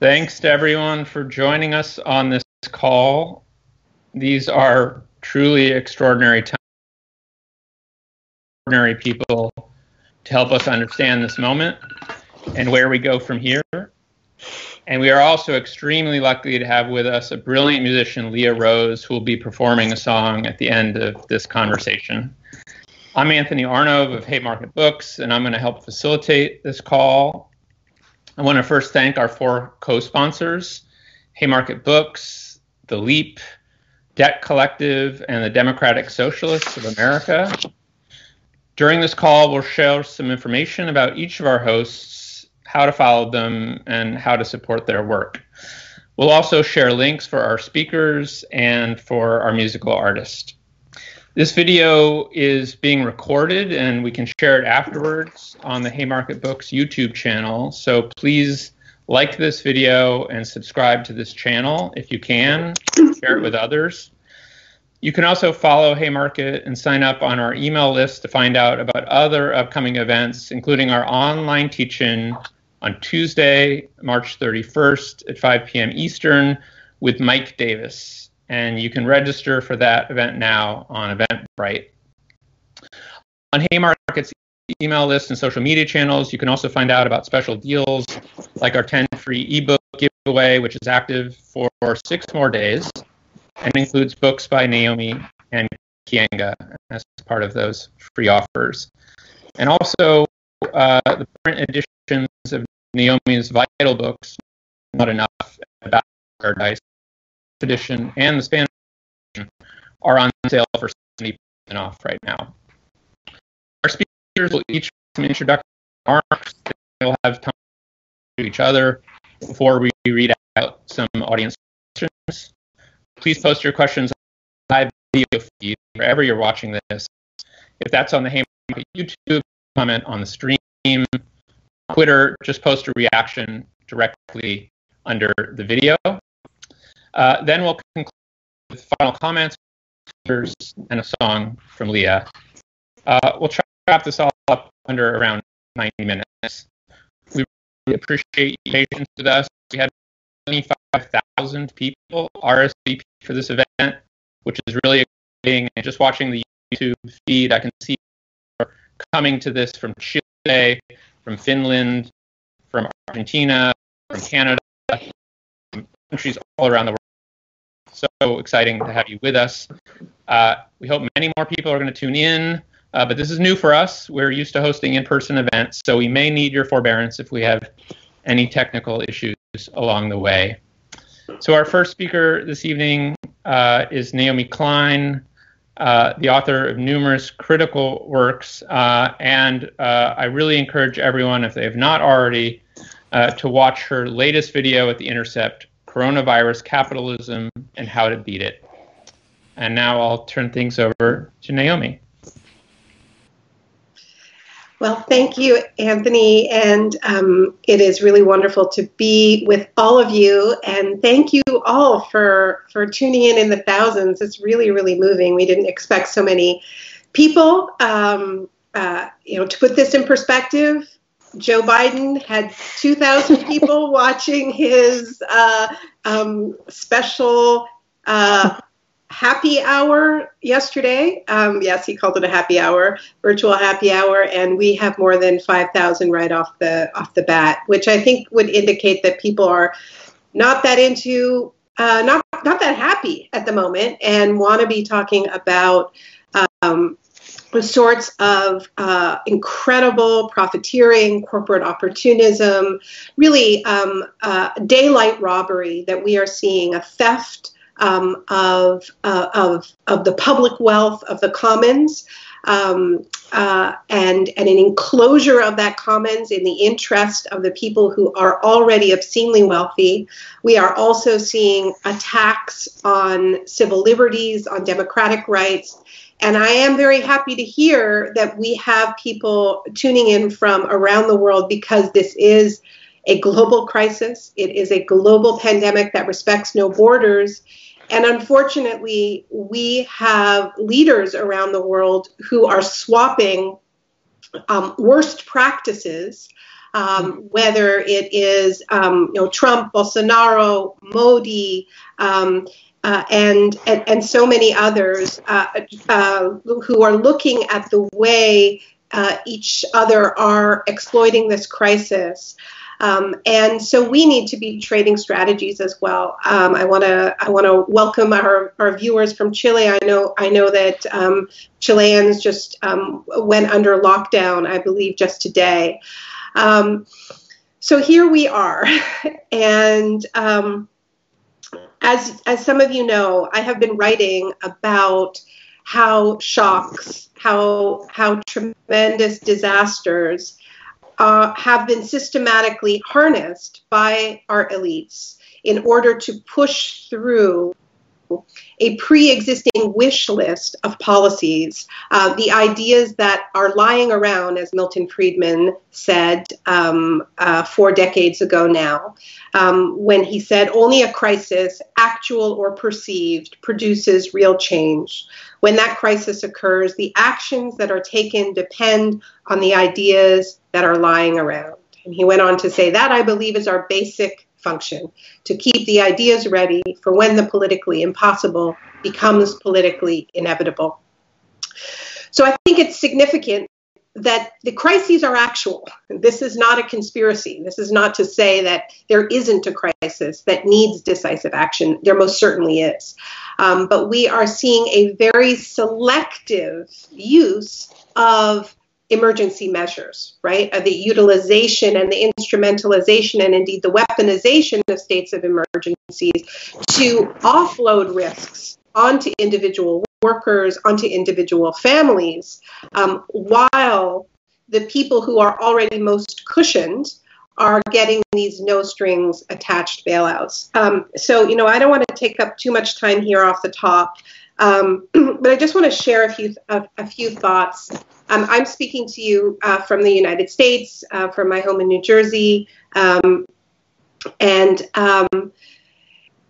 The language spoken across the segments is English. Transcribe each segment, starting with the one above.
Thanks to everyone for joining us on this call. These are truly extraordinary times. Extraordinary people to help us understand this moment and where we go from here. And we are also extremely lucky to have with us a brilliant musician, Lia Rose, who will be performing a song at the end of this conversation. I'm Anthony Arnove of Haymarket Books, and I'm going to help facilitate this call I want to first thank our four co sponsors Haymarket Books, The Leap, Debt Collective, and the Democratic Socialists of America. During this call, we'll share some information about each of our hosts, how to follow them, and how to support their work. We'll also share links for our speakers and for our musical artist. This video is being recorded and we can share it afterwards on the Haymarket Books YouTube channel. So please like this video and subscribe to this channel if you can. Share it with others. You can also follow Haymarket and sign up on our email list to find out about other upcoming events, including our online teaching on Tuesday, March 31st at 5 p.m. Eastern with Mike Davis and you can register for that event now on Eventbrite. On Haymarket's email list and social media channels, you can also find out about special deals like our 10 free ebook giveaway, which is active for six more days and includes books by Naomi and Keeanga as part of those free offers. And also uh, the print editions of Naomi's vital books, Not Enough, About Paradise, edition and the Spanish edition are on sale for 70% off right now. Our speakers will each some introductory remarks. They'll have time to each other before we read out some audience questions. Please post your questions on live video feed wherever you're watching this. If that's on the Haymarket YouTube, comment on the stream. Twitter, just post a reaction directly under the video. Uh, then we'll conclude with final comments and a song from Lia. Uh, we'll try to wrap this all up under around 90 minutes. We really appreciate your patience with us. We had 25,000 people RSVP for this event, which is really exciting. And just watching the YouTube feed, I can see coming to this from Chile, from Finland, from Argentina, from Canada, from countries all around the world so exciting to have you with us. Uh, we hope many more people are going to tune in, uh, but this is new for us. We're used to hosting in person events, so we may need your forbearance if we have any technical issues along the way. So, our first speaker this evening uh, is Naomi Klein. Uh, the author of numerous critical works, uh, and uh, I really encourage everyone, if they have not already, to watch her latest video at The Intercept coronavirus capitalism and how to beat it. And now I'll turn things over to Naomi. Well, thank you, Anthony. And um, it is really wonderful to be with all of you. And thank you all for, for tuning in in the thousands. It's really, really moving. We didn't expect so many people. Um, uh, you know, to put this in perspective, Joe Biden had 2,000 people watching his uh, um, special uh, happy hour yesterday. Um, yes, he called it a happy hour, virtual happy hour, and we have more than 5,000 right off the off the bat, which I think would indicate that people are not that into, uh, not not that happy at the moment, and want to be talking about. Um, sorts of uh, incredible profiteering, corporate opportunism, really um, uh, daylight robbery that we are seeing, a theft um, of, uh, of, of the public wealth of the commons. Um, uh, and, and an enclosure of that commons in the interest of the people who are already obscenely wealthy. We are also seeing attacks on civil liberties, on democratic rights, and I am very happy to hear that we have people tuning in from around the world because this is a global crisis. It is a global pandemic that respects no borders. And unfortunately, we have leaders around the world who are swapping um, worst practices um, whether it is um, you know Trump, Bolsonaro, Modi. Uh, and, and, and so many others uh, uh, who are looking at the way uh, each other are exploiting this crisis. Um, and so we need to be trading strategies as well. Um, I want to I want to welcome our, our viewers from Chile. I know I know that um, Chileans just um, went under lockdown. I believe just today. Um, so here we are, and um, as as some of you know, I have been writing about how shocks, how how tremendous disasters uh, have been systematically harnessed by our elites in order to push through a pre-existing wish list of policies, uh, the ideas that are lying around, as Milton Friedman said um, uh, four decades ago now, um, when he said only a crisis, actual or perceived, produces real change. When that crisis occurs, the actions that are taken depend on the ideas that are lying around. And he went on to say that I believe is our basic function to keep the ideas ready for when the politically impossible becomes politically inevitable. So I think it's significant that the crises are actual. This is not a conspiracy. This is not to say that there isn't a crisis that needs decisive action. There most certainly is. Um, but we are seeing a very selective use of emergency measures, right? Uh, the utilization and the instrumentalization and indeed the weaponization of states of emergencies to offload risks onto individual workers, onto individual families, um, while the people who are already most cushioned are getting these no strings attached bailouts. Um, so, you know, I don't want to take up too much time here off the top, um, but I just want to share a few a, a few thoughts. Um, I'm speaking to you uh, from the United States, uh, from my home in New Jersey, um, and um,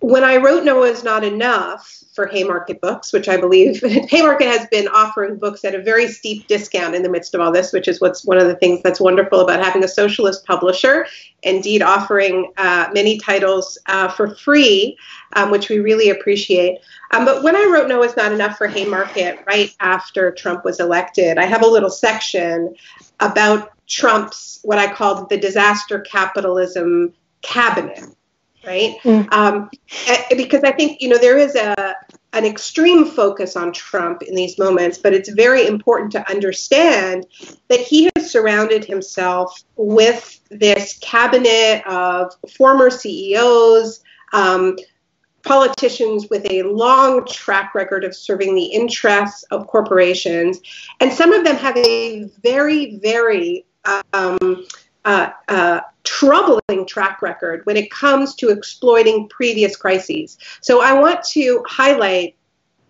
when I wrote No is Not Enough for Haymarket Books, which I believe Haymarket has been offering books at a very steep discount in the midst of all this, which is what's one of the things that's wonderful about having a socialist publisher, indeed offering uh, many titles uh, for free, um, which we really appreciate. Um, but when I wrote No is Not Enough for Haymarket right after Trump was elected, I have a little section about Trump's, what I called the disaster capitalism cabinet right? Mm. Um, because I think you know there is a an extreme focus on Trump in these moments, but it's very important to understand that he has surrounded himself with this cabinet of former CEOs. Um, politicians with a long track record of serving the interests of corporations, and some of them have a very, very um, uh, uh, troubling track record when it comes to exploiting previous crises. So I want to highlight,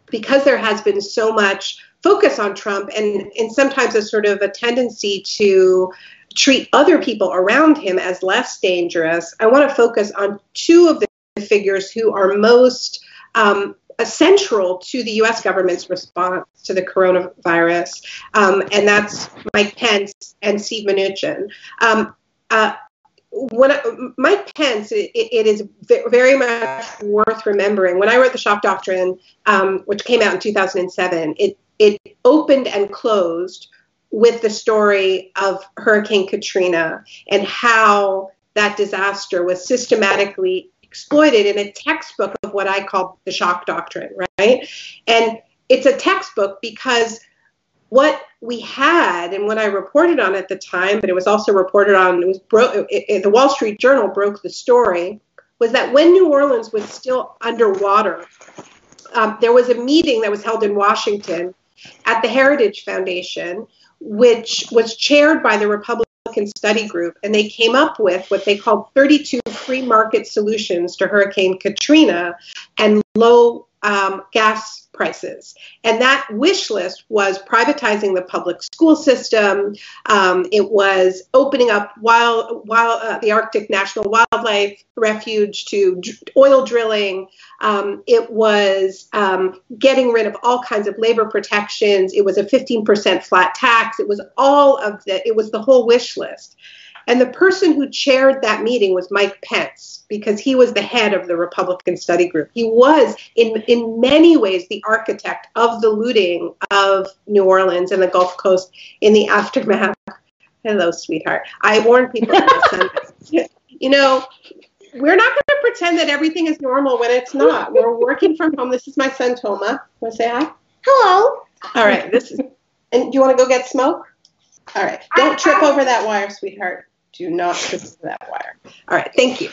because there has been so much focus on Trump and, and sometimes a sort of a tendency to treat other people around him as less dangerous, I want to focus on two of the figures who are most um, central to the U.S. government's response to the coronavirus, um, and that's Mike Pence and Steve Mnuchin. Um, uh, when I, Mike Pence, it, it is very much worth remembering. When I wrote the Shock Doctrine, um, which came out in 2007, it it opened and closed with the story of Hurricane Katrina and how that disaster was systematically exploited in a textbook of what I call the shock doctrine, right? And it's a textbook because what we had and what I reported on at the time, but it was also reported on, it was bro- it, it, the Wall Street Journal broke the story, was that when New Orleans was still underwater, um, there was a meeting that was held in Washington at the Heritage Foundation, which was chaired by the Republican Study Group, and they came up with what they called 32 free market solutions to Hurricane Katrina and low um, gas prices. And that wish list was privatizing the public school system. Um, it was opening up wild, wild, uh, the Arctic National Wildlife Refuge to oil drilling. Um, it was um, getting rid of all kinds of labor protections. It was a 15% flat tax. It was all of the, it was the whole wish list. And the person who chaired that meeting was Mike Pence because he was the head of the Republican study group. He was, in, in many ways, the architect of the looting of New Orleans and the Gulf Coast in the aftermath. Hello, sweetheart. I warned people. you know, we're not going to pretend that everything is normal when it's not. We're working from home. This is my son, Toma. Want to say hi? Hello. All right. This is. And do you want to go get smoke? All right. Don't trip over that wire, sweetheart. Do not trip that wire. All right. Thank you.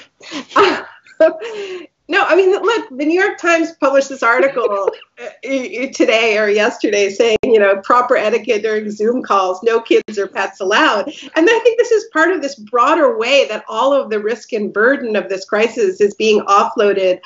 no, I mean, look, the New York Times published this article uh, today or yesterday saying, you know, proper etiquette during Zoom calls, no kids or pets allowed. And I think this is part of this broader way that all of the risk and burden of this crisis is being offloaded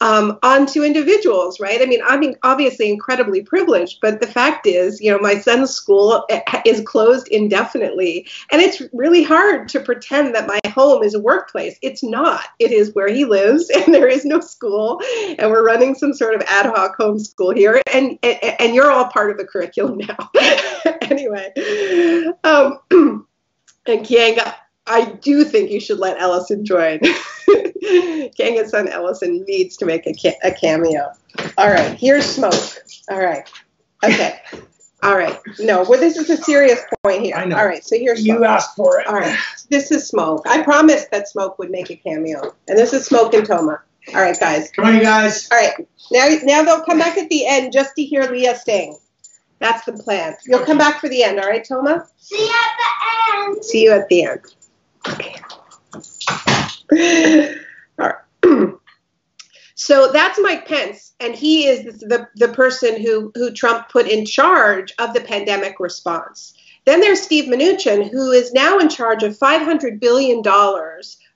um, onto individuals, right? I mean, I'm obviously incredibly privileged, but the fact is, you know, my son's school eh, is closed indefinitely. And it's really hard to pretend that my home is a workplace. It's not. It is where he lives, and there is no school. And we're running some sort of ad hoc homeschool here. And, and, and you're all part of the curriculum now. anyway. Um, and Keeanga, I do think you should let Ellison join. Keeanga's son Ellison needs to make a, ca- a cameo. All right, here's smoke. All right. Okay. All right. No, well, this is a serious point here. I know. All right, so here's You asked for it. All right, this is smoke. I promised that smoke would make a cameo, and this is smoke and Toma. All right, guys. Come on, you guys. All right, now now they'll come back at the end just to hear Lia sing. That's the plan. You'll come back for the end, all right, Toma? See you at the end. See you at the end. Okay. All right. So that's Mike Pence, and he is the, the person who, who Trump put in charge of the pandemic response. Then there's Steve Mnuchin, who is now in charge of $500 billion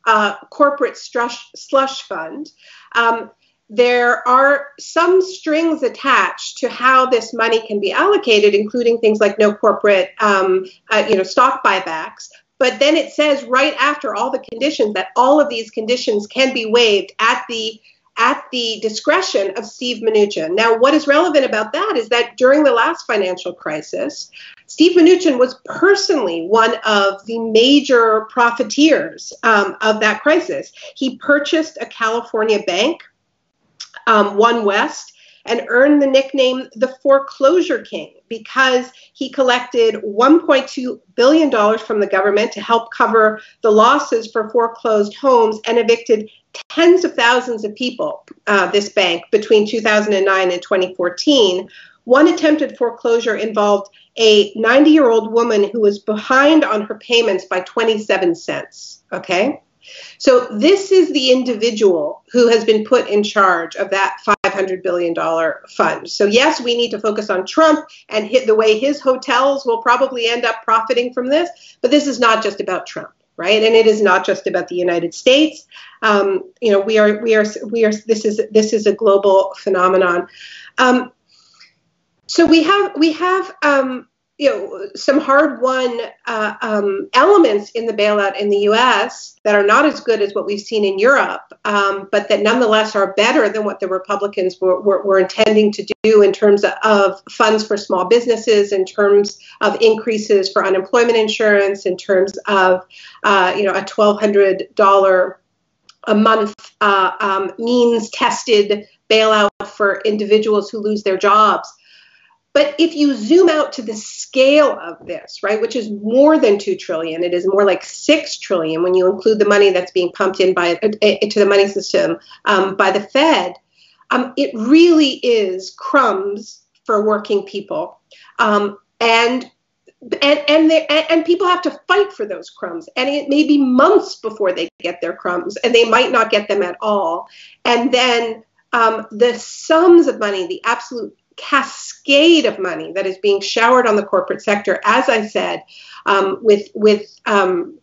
uh, corporate slush, slush fund. Um, there are some strings attached to how this money can be allocated, including things like no corporate, um, uh, you know, stock buybacks. But then it says right after all the conditions that all of these conditions can be waived at the at the discretion of Steve Mnuchin. Now, what is relevant about that is that during the last financial crisis, Steve Mnuchin was personally one of the major profiteers um, of that crisis. He purchased a California bank, um, OneWest, and earned the nickname the Foreclosure King because he collected $1.2 billion from the government to help cover the losses for foreclosed homes and evicted tens of thousands of people, uh, this bank, between 2009 and 2014. One attempted foreclosure involved a 90 year old woman who was behind on her payments by 27 cents. Okay. So this is the individual who has been put in charge of that $500 billion fund. So yes, we need to focus on Trump and hit the way his hotels will probably end up profiting from this. But this is not just about Trump, right? And it is not just about the United States. Um, you know, we are, we are, we are. This is this is a global phenomenon. Um, so we have we have um, you know some hard won uh, um, elements in the bailout in the U.S. that are not as good as what we've seen in Europe, um, but that nonetheless are better than what the Republicans were, were, were, intending to do in terms of funds for small businesses, in terms of increases for unemployment insurance, in terms of uh, you know a twelve hundred dollar a month uh, um, means tested bailout for individuals who lose their jobs. But if you zoom out to the scale of this, right, which is more than 2 trillion, it is more like 6 trillion when you include the money that's being pumped in by uh, into the money system um, by the Fed, um, it really is crumbs for working people. Um, and and and, they, and people have to fight for those crumbs and it may be months before they get their crumbs and they might not get them at all and then um, the sums of money the absolute cascade of money that is being showered on the corporate sector, as I said, um, with with um,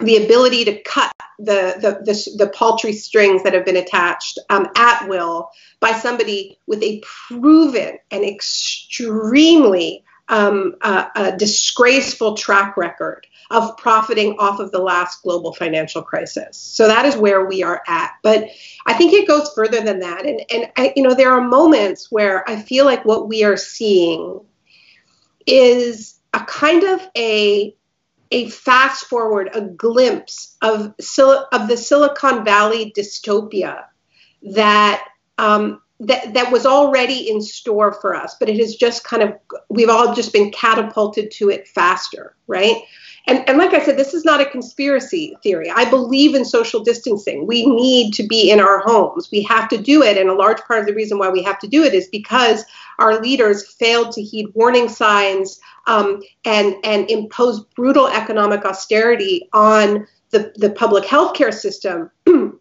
the ability to cut the, the, the the paltry strings that have been attached um, at will by somebody with a proven and extremely um, uh, disgraceful track record of profiting off of the last global financial crisis. So that is where we are at. But I think it goes further than that. And, and I, you know, there are moments where I feel like what we are seeing is a kind of a a fast forward, a glimpse of, of the Silicon Valley dystopia that um, that that was already in store for us, but it has just kind of we've all just been catapulted to it faster, right? And, and like I said, this is not a conspiracy theory. I believe in social distancing. We need to be in our homes. We have to do it. And a large part of the reason why we have to do it is because our leaders failed to heed warning signs um, and, and impose brutal economic austerity on the, the public health care system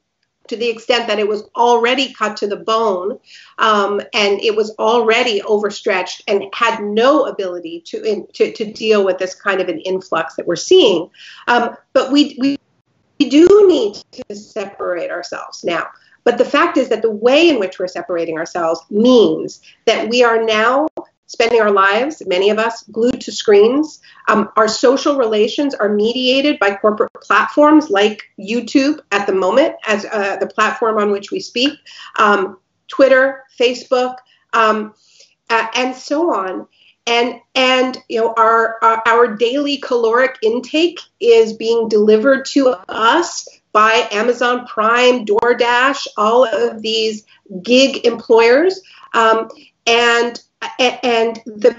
to the extent that it was already cut to the bone um, and it was already overstretched and had no ability to, in, to, to, deal with this kind of an influx that we're seeing. Um, but we, we, we do need to separate ourselves now. But the fact is that the way in which we're separating ourselves means that we are now spending our lives, many of us, glued to screens. Um, our social relations are mediated by corporate platforms like YouTube at the moment, as uh, the platform on which we speak, um, Twitter, Facebook, um, uh, and so on. And and you know our, our our daily caloric intake is being delivered to us by Amazon Prime, DoorDash, all of these gig employers. Um, and and the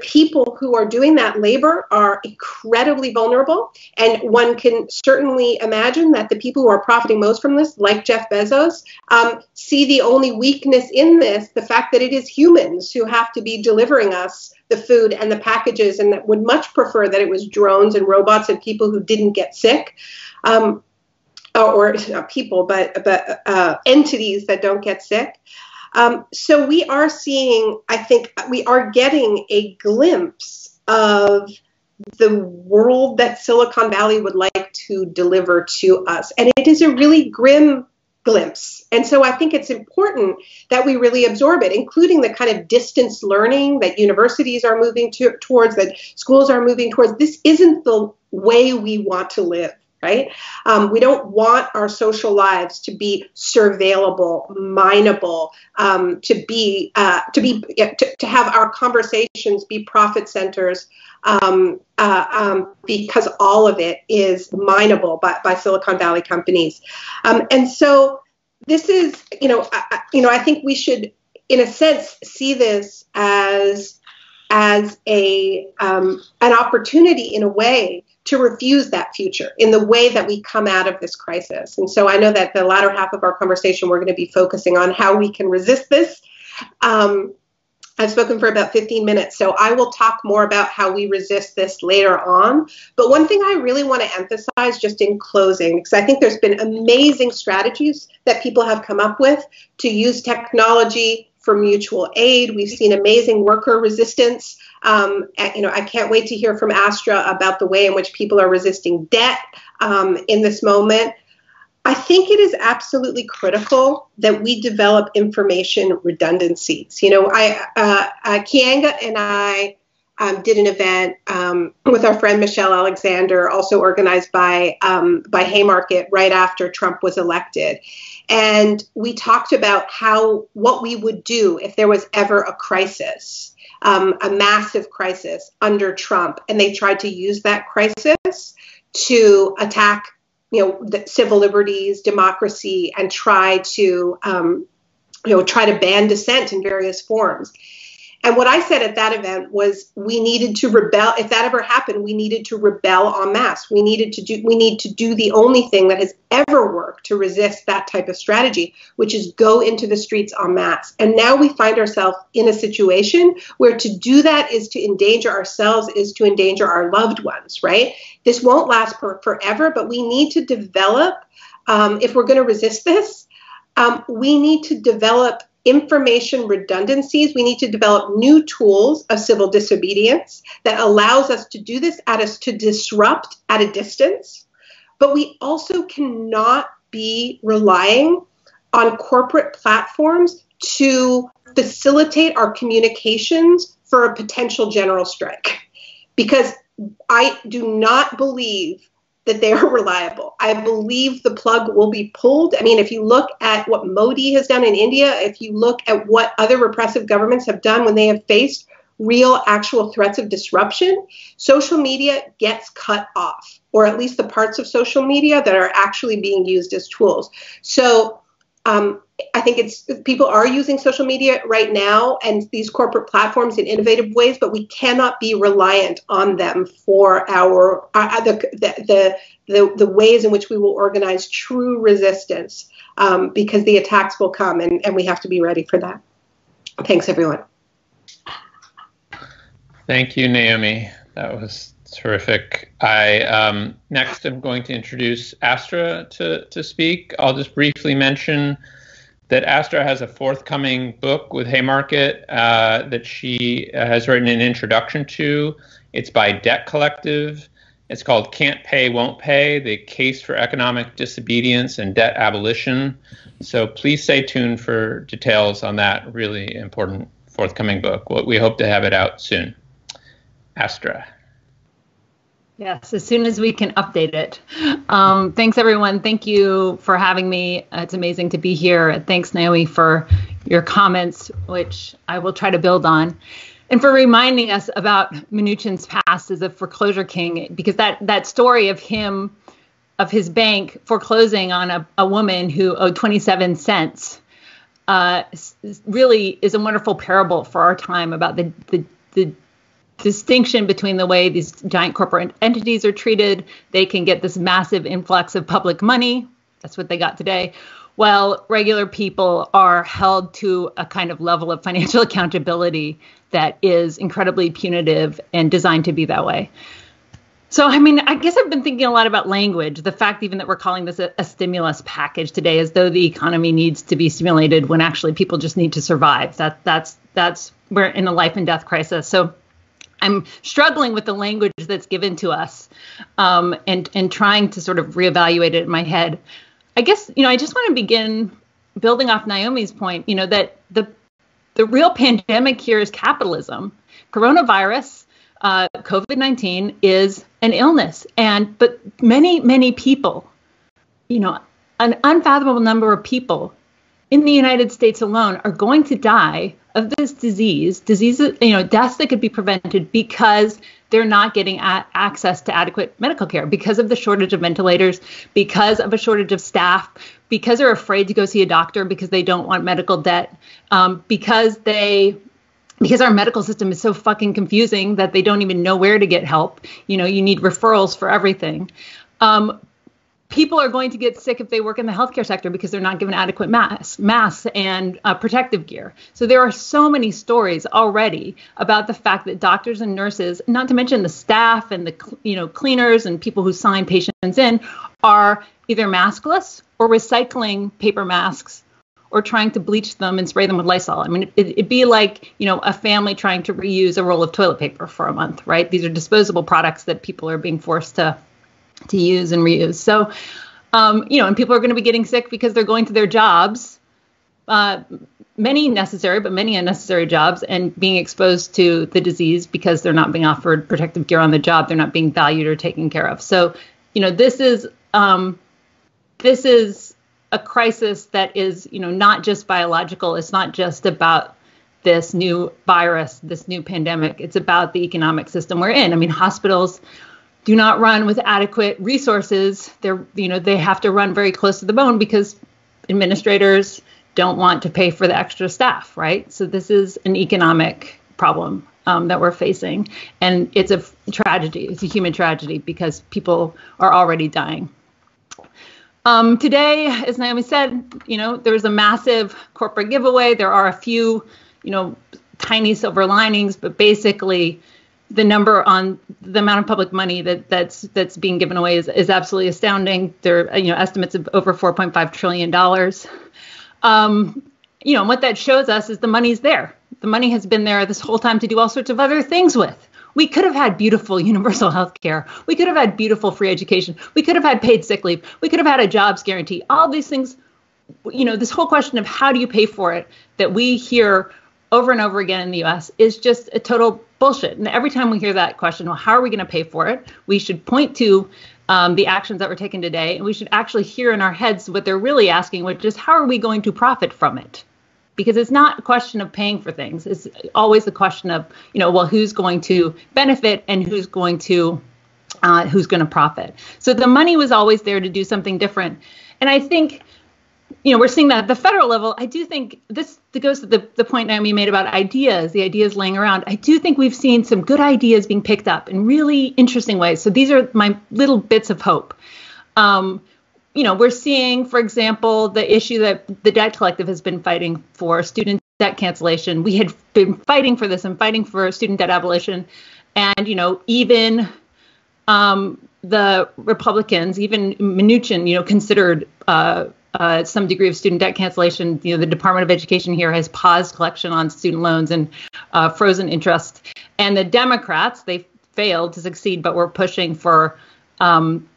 people who are doing that labor are incredibly vulnerable. And one can certainly imagine that the people who are profiting most from this, like Jeff Bezos, um, see the only weakness in this the fact that it is humans who have to be delivering us the food and the packages, and that would much prefer that it was drones and robots and people who didn't get sick. Um, or, people, but but uh, entities that don't get sick. Um, so we are seeing, I think, we are getting a glimpse of the world that Silicon Valley would like to deliver to us. And it is a really grim glimpse. And so I think it's important that we really absorb it, including the kind of distance learning that universities are moving to, towards, that schools are moving towards. This isn't the way we want to live right? Um, we don't want our social lives to be surveillable, mineable, um, to be uh, to be to, to, have our conversations be profit centers, um, uh, um, because all of it is mineable by, by Silicon Valley companies, um, and so this is you know I, you know I think we should in a sense see this as as a um, an opportunity in a way to refuse that future in the way that we come out of this crisis. And so I know that the latter half of our conversation, we're going to be focusing on how we can resist this. Um, I've spoken for about 15 minutes, so I will talk more about how we resist this later on. But one thing I really want to emphasize just in closing, because I think there's been amazing strategies that people have come up with to use technology for mutual aid. We've seen amazing worker resistance. Um, you know, I can't wait to hear from Astra about the way in which people are resisting debt um, in this moment. I think it is absolutely critical that we develop information redundancies. You know, I uh, uh, Keeanga and I um, did an event um, with our friend Michelle Alexander, also organized by um, by Haymarket, right after Trump was elected, and we talked about how what we would do if there was ever a crisis, um, a massive crisis under Trump, and they tried to use that crisis to attack, you know, civil liberties, democracy, and try to, um, you know, try to ban dissent in various forms. And what I said at that event was we needed to rebel. If that ever happened, we needed to rebel en masse. We needed to do we need to do the only thing that has ever worked to resist that type of strategy, which is go into the streets en masse. And now we find ourselves in a situation where to do that is to endanger ourselves, is to endanger our loved ones, right? This won't last for, forever, but we need to develop, um, if we're going to resist this, um, we need to develop information redundancies. We need to develop new tools of civil disobedience that allows us to do this at us to disrupt at a distance. But we also cannot be relying on corporate platforms to facilitate our communications for a potential general strike. Because I do not believe that they are reliable. I believe the plug will be pulled. I mean, if you look at what Modi has done in India, if you look at what other repressive governments have done when they have faced real actual threats of disruption, social media gets cut off, or at least the parts of social media that are actually being used as tools. So um, I think it's people are using social media right now and these corporate platforms in innovative ways, but we cannot be reliant on them for our uh, uh the, the, the the ways in which we will organize true resistance um, because the attacks will come and, and we have to be ready for that. Thanks, everyone. Thank you, Naomi. That was terrific. I um, next am going to introduce Astra to to speak. I'll just briefly mention that Astra has a forthcoming book with Haymarket uh, that she has written an introduction to. It's by Debt Collective. It's called Can't Pay, Won't Pay The Case for Economic Disobedience and Debt Abolition. So please stay tuned for details on that really important forthcoming book. We hope to have it out soon. Astra. Yes, as soon as we can update it. Um, thanks, everyone. Thank you for having me. It's amazing to be here. Thanks, Naomi, for your comments, which I will try to build on and for reminding us about Mnuchin's past as a foreclosure king, because that that story of him, of his bank foreclosing on a, a woman who owed 27 cents, uh, really is a wonderful parable for our time about the, the the distinction between the way these giant corporate entities are treated. They can get this massive influx of public money. That's what they got today while regular people are held to a kind of level of financial accountability that is incredibly punitive and designed to be that way. So, I mean, I guess I've been thinking a lot about language. The fact, even that we're calling this a, a, stimulus package today, as though the economy needs to be stimulated when actually people just need to survive. That that's that's we're in a life and death crisis. So, I'm struggling with the language that's given to us, um, and and trying to sort of reevaluate it in my head. I guess, you know, I just want to begin building off Naomi's point, you know, that the the real pandemic here is capitalism. Coronavirus, uh, COVID 19 is an illness. And, but many, many people, you know, an unfathomable number of people in the United States alone are going to die of this disease, diseases, you know, deaths that could be prevented because they're not getting a- access to adequate medical care because of the shortage of ventilators, because of a shortage of staff, because they're afraid to go see a doctor because they don't want medical debt, um, because they because our medical system is so fucking confusing that they don't even know where to get help. You know, you need referrals for everything. Um, people are going to get sick if they work in the healthcare sector because they're not given adequate masks, masks and uh, protective gear. So there are so many stories already about the fact that doctors and nurses, not to mention the staff and the you know cleaners and people who sign patients in, are either maskless or recycling paper masks or trying to bleach them and spray them with Lysol. I mean, it, would be like, you know, a family trying to reuse a roll of toilet paper for a month, right? These are disposable products that people are being forced to to use and reuse. So, um, you know, and people are going to be getting sick because they're going to their jobs, uh, many necessary, but many unnecessary jobs, and being exposed to the disease because they're not being offered protective gear on the job. They're not being valued or taken care of. So, you know, this is um, this is a crisis that is, you know, not just biological. It's not just about this new virus, this new pandemic. It's about the economic system we're in. I mean, hospitals do not run with adequate resources. They're, you know, they have to run very close to the bone because administrators don't want to pay for the extra staff, right? So this is an economic problem um, that we're facing, and it's a tragedy. It's a human tragedy because people are already dying. Um, today, as Naomi said, you know, there's a massive corporate giveaway. There are a few, you know, tiny silver linings, but basically, the number on the amount of public money that that's that's being given away is, is absolutely astounding. There are you know estimates of over 4.5 trillion dollars. Um, you know and what that shows us is the money's there. The money has been there this whole time to do all sorts of other things with. We could have had beautiful universal health care. We could have had beautiful free education. We could have had paid sick leave. We could have had a jobs guarantee. All these things, you know, this whole question of how do you pay for it that we hear over and over again in the US is just a total bullshit. And every time we hear that question, well, how are we going to pay for it? We should point to um, the actions that were taken today, and we should actually hear in our heads what they're really asking, which is how are we going to profit from it? because it's not a question of paying for things. It's always a question of, you know, well, who's going to benefit and who's going to uh, who's going to profit. So the money was always there to do something different. And I think, you know, we're seeing that at the federal level. I do think this goes to the, the point Naomi made about ideas, the ideas laying around. I do think we've seen some good ideas being picked up in really interesting ways. So these are my little bits of hope. Um, you know, we're seeing, for example, the issue that the Debt Collective has been fighting for student debt cancellation. We had been fighting for this and fighting for student debt abolition. And, you know, even um, the Republicans, even Mnuchin, you know, considered uh, uh, some degree of student debt cancellation. You know, the Department of Education here has paused collection on student loans and uh, frozen interest. And the Democrats, they failed to succeed, but we're pushing for um,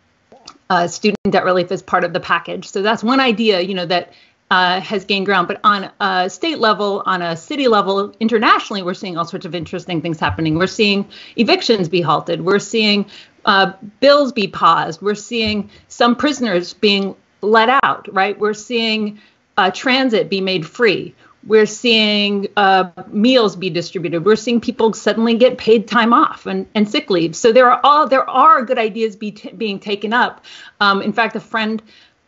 uh, student debt relief as part of the package. So that's one idea, you know, that uh, has gained ground. But on a state level, on a city level, internationally, we're seeing all sorts of interesting things happening. We're seeing evictions be halted. We're seeing uh, bills be paused. We're seeing some prisoners being let out, right? We're seeing uh, transit be made free. We're seeing uh, meals be distributed. We're seeing people suddenly get paid time off and, and sick leave. So there are all there are good ideas be t- being taken up. Um, in fact, a friend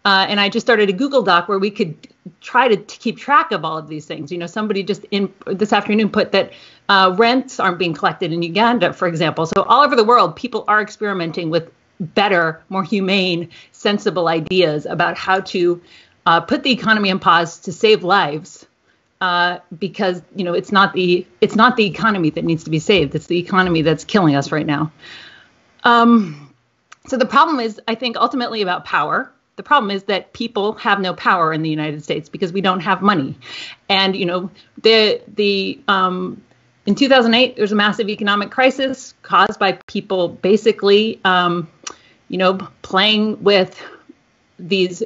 uh, and I just started a Google Doc where we could try to, keep track of all of these things. You know, somebody just in this afternoon put that uh, rents aren't being collected in Uganda, for example. So all over the world, people are experimenting with better, more humane, sensible ideas about how to uh, put the economy on pause to save lives uh, because you know it's not the it's not the economy that needs to be saved. It's the economy that's killing us right now. Um, so the problem is, I think, ultimately about power. The problem is that people have no power in the United States because we don't have money, and you know the the um, in 2008 there was a massive economic crisis caused by people basically um, you know playing with these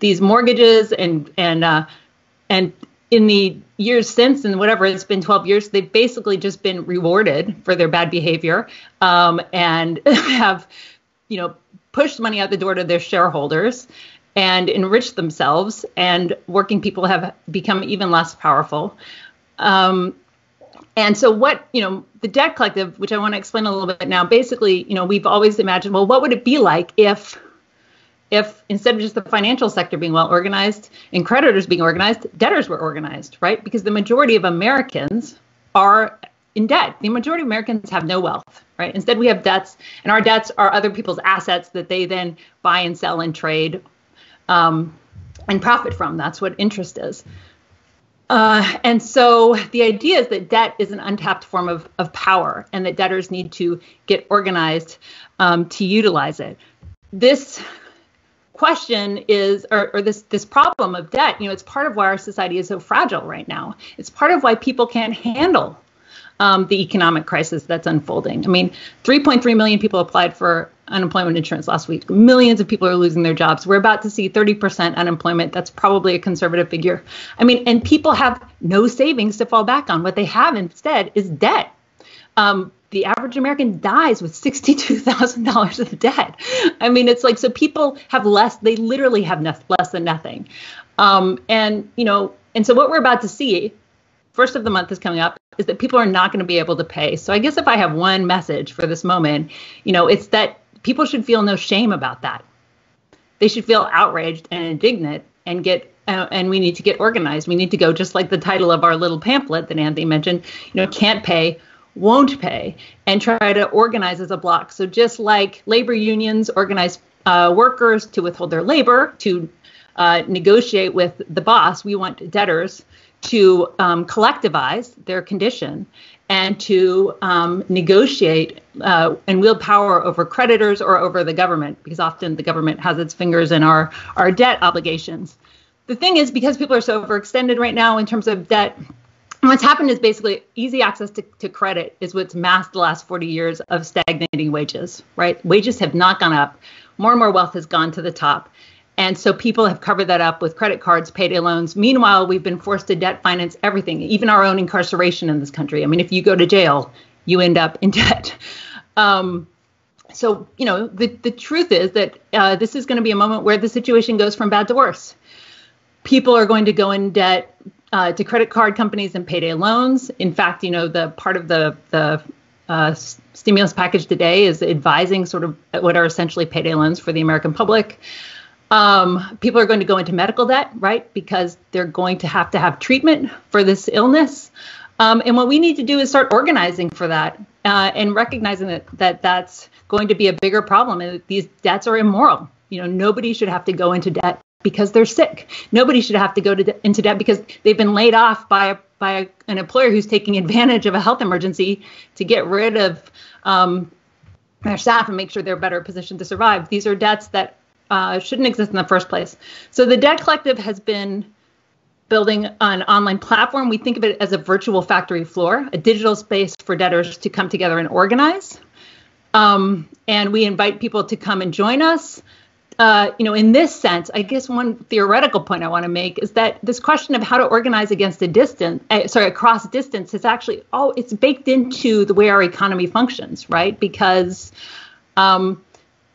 these mortgages and and uh, and in the years since and whatever it's been 12 years they've basically just been rewarded for their bad behavior um, and have you know pushed money out the door to their shareholders and enriched themselves and working people have become even less powerful. Um, and so what you know the debt collective which i want to explain a little bit now basically you know we've always imagined well what would it be like if if instead of just the financial sector being well organized and creditors being organized, debtors were organized, right? Because the majority of Americans are in debt. The majority of Americans have no wealth, right? Instead, we have debts, and our debts are other people's assets that they then buy and sell and trade um, and profit from. That's what interest is. Uh, and so the idea is that debt is an untapped form of, of power and that debtors need to get organized um, to utilize it. This question is or, or, this this problem of debt you know it's part of why our society is so fragile right now it's part of why people can't handle um, the economic crisis that's unfolding i mean 3.3 million people applied for unemployment insurance last week millions of people are losing their jobs we're about to see 30% unemployment that's probably a conservative figure i mean and people have no savings to fall back on what they have instead is debt um, the average American dies with $62,000 of debt. I mean, it's like, so people have less, they literally have ne- less than nothing. Um, and, you know, and so what we're about to see, first of the month is coming up, is that people are not going to be able to pay. So I guess if I have one message for this moment, you know, it's that people should feel no shame about that. They should feel outraged and indignant and get uh, and we need to get organized. We need to go just like the title of our little pamphlet that Anthony mentioned, you know, can't pay, won't pay and try to organize as a block. So just like labor unions organize uh, workers to withhold their labor, to uh, negotiate with the boss, we want debtors to um, collectivize their condition and to um, negotiate uh, and wield power over creditors or over the government, because often the government has its fingers in our, our debt obligations. The thing is, because people are so overextended right now in terms of debt, what's happened is basically easy access to, to credit is what's masked the last 40 years of stagnating wages, right? Wages have not gone up. More and more wealth has gone to the top. And so people have covered that up with credit cards, payday loans. Meanwhile, we've been forced to debt finance everything, even our own incarceration in this country. I mean, if you go to jail, you end up in debt. Um, so, you know, the, the truth is that uh, this is going to be a moment where the situation goes from bad to worse. People are going to go in debt uh, to credit card companies and payday loans. In fact, you know, the part of the the uh, stimulus package today is advising sort of what are essentially payday loans for the American public. Um, people are going to go into medical debt, right? Because they're going to have to have treatment for this illness. Um, and what we need to do is start organizing for that uh, and recognizing that, that that's going to be a bigger problem and that these debts are immoral. You know, nobody should have to go into debt because they're sick. Nobody should have to go to into debt because they've been laid off by a, by a, an employer who's taking advantage of a health emergency to get rid of um, their staff and make sure they're better positioned to survive. These are debts that uh, shouldn't exist in the first place. So the Debt Collective has been building an online platform. We think of it as a virtual factory floor, a digital space for debtors to come together and organize. Um, and we invite people to come and join us. Uh, you know, in this sense, I guess one theoretical point I want to make is that this question of how to organize against a distance, uh, sorry, across distance, is actually oh, it's baked into the way our economy functions, right? Because um,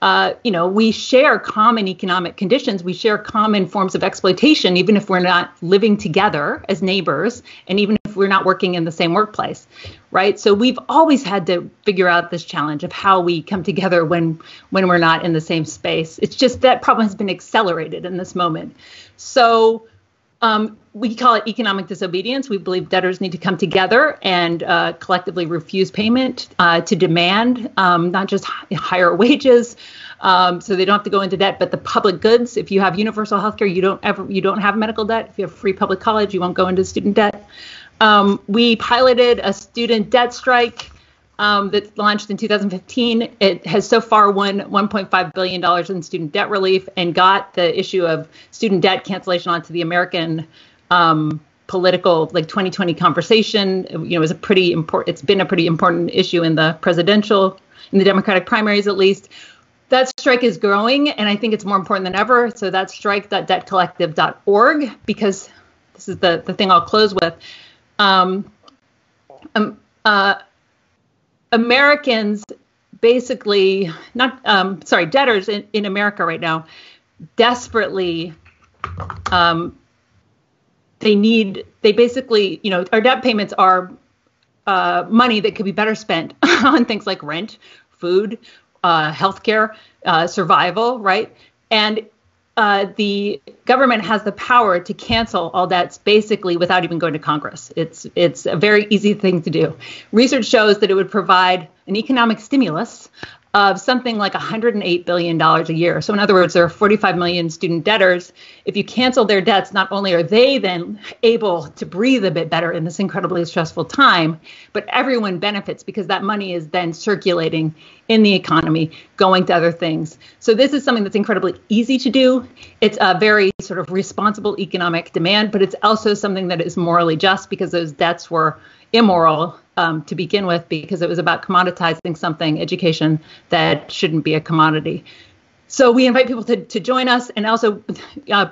uh, you know, we share common economic conditions. We share common forms of exploitation, even if we're not living together as neighbors, and even if we're not working in the same workplace, right? So we've always had to figure out this challenge of how we come together when when we're not in the same space. It's just that problem has been accelerated in this moment. So um, we call it economic disobedience. We believe debtors need to come together and uh, collectively refuse payment uh, to demand um, not just higher wages, um, so they don't have to go into debt, but the public goods. If you have universal health care, you don't ever you don't have medical debt. If you have free public college, you won't go into student debt. Um, we piloted a student debt strike um, that launched in 2015. It has so far won 1.5 billion dollars in student debt relief and got the issue of student debt cancellation onto the American um, political like 2020 conversation. You know, was a pretty important. It's been a pretty important issue in the presidential, in the Democratic primaries at least. That strike is growing, and I think it's more important than ever. So that's strike.debtcollective.org because this is the the thing I'll close with. Um, um, uh, Americans basically not um, sorry debtors in, in America right now desperately um, they need they basically you know our debt payments are uh, money that could be better spent on things like rent food uh, healthcare uh, survival right? And uh, the government has the power to cancel all debts basically without even going to Congress. It's it's a very easy thing to do. Research shows that it would provide an economic stimulus of something like $108 billion a year. So, in other words, there are 45 million student debtors. If you cancel their debts, not only are they then able to breathe a bit better in this incredibly stressful time, but everyone benefits because that money is then circulating in the economy, going to other things. So, this is something that's incredibly easy to do. It's a very sort of responsible economic demand, but it's also something that is morally just because those debts were immoral um, to begin with because it was about commoditizing something, education, that shouldn't be a commodity. So we invite people to, to join us. And also, uh,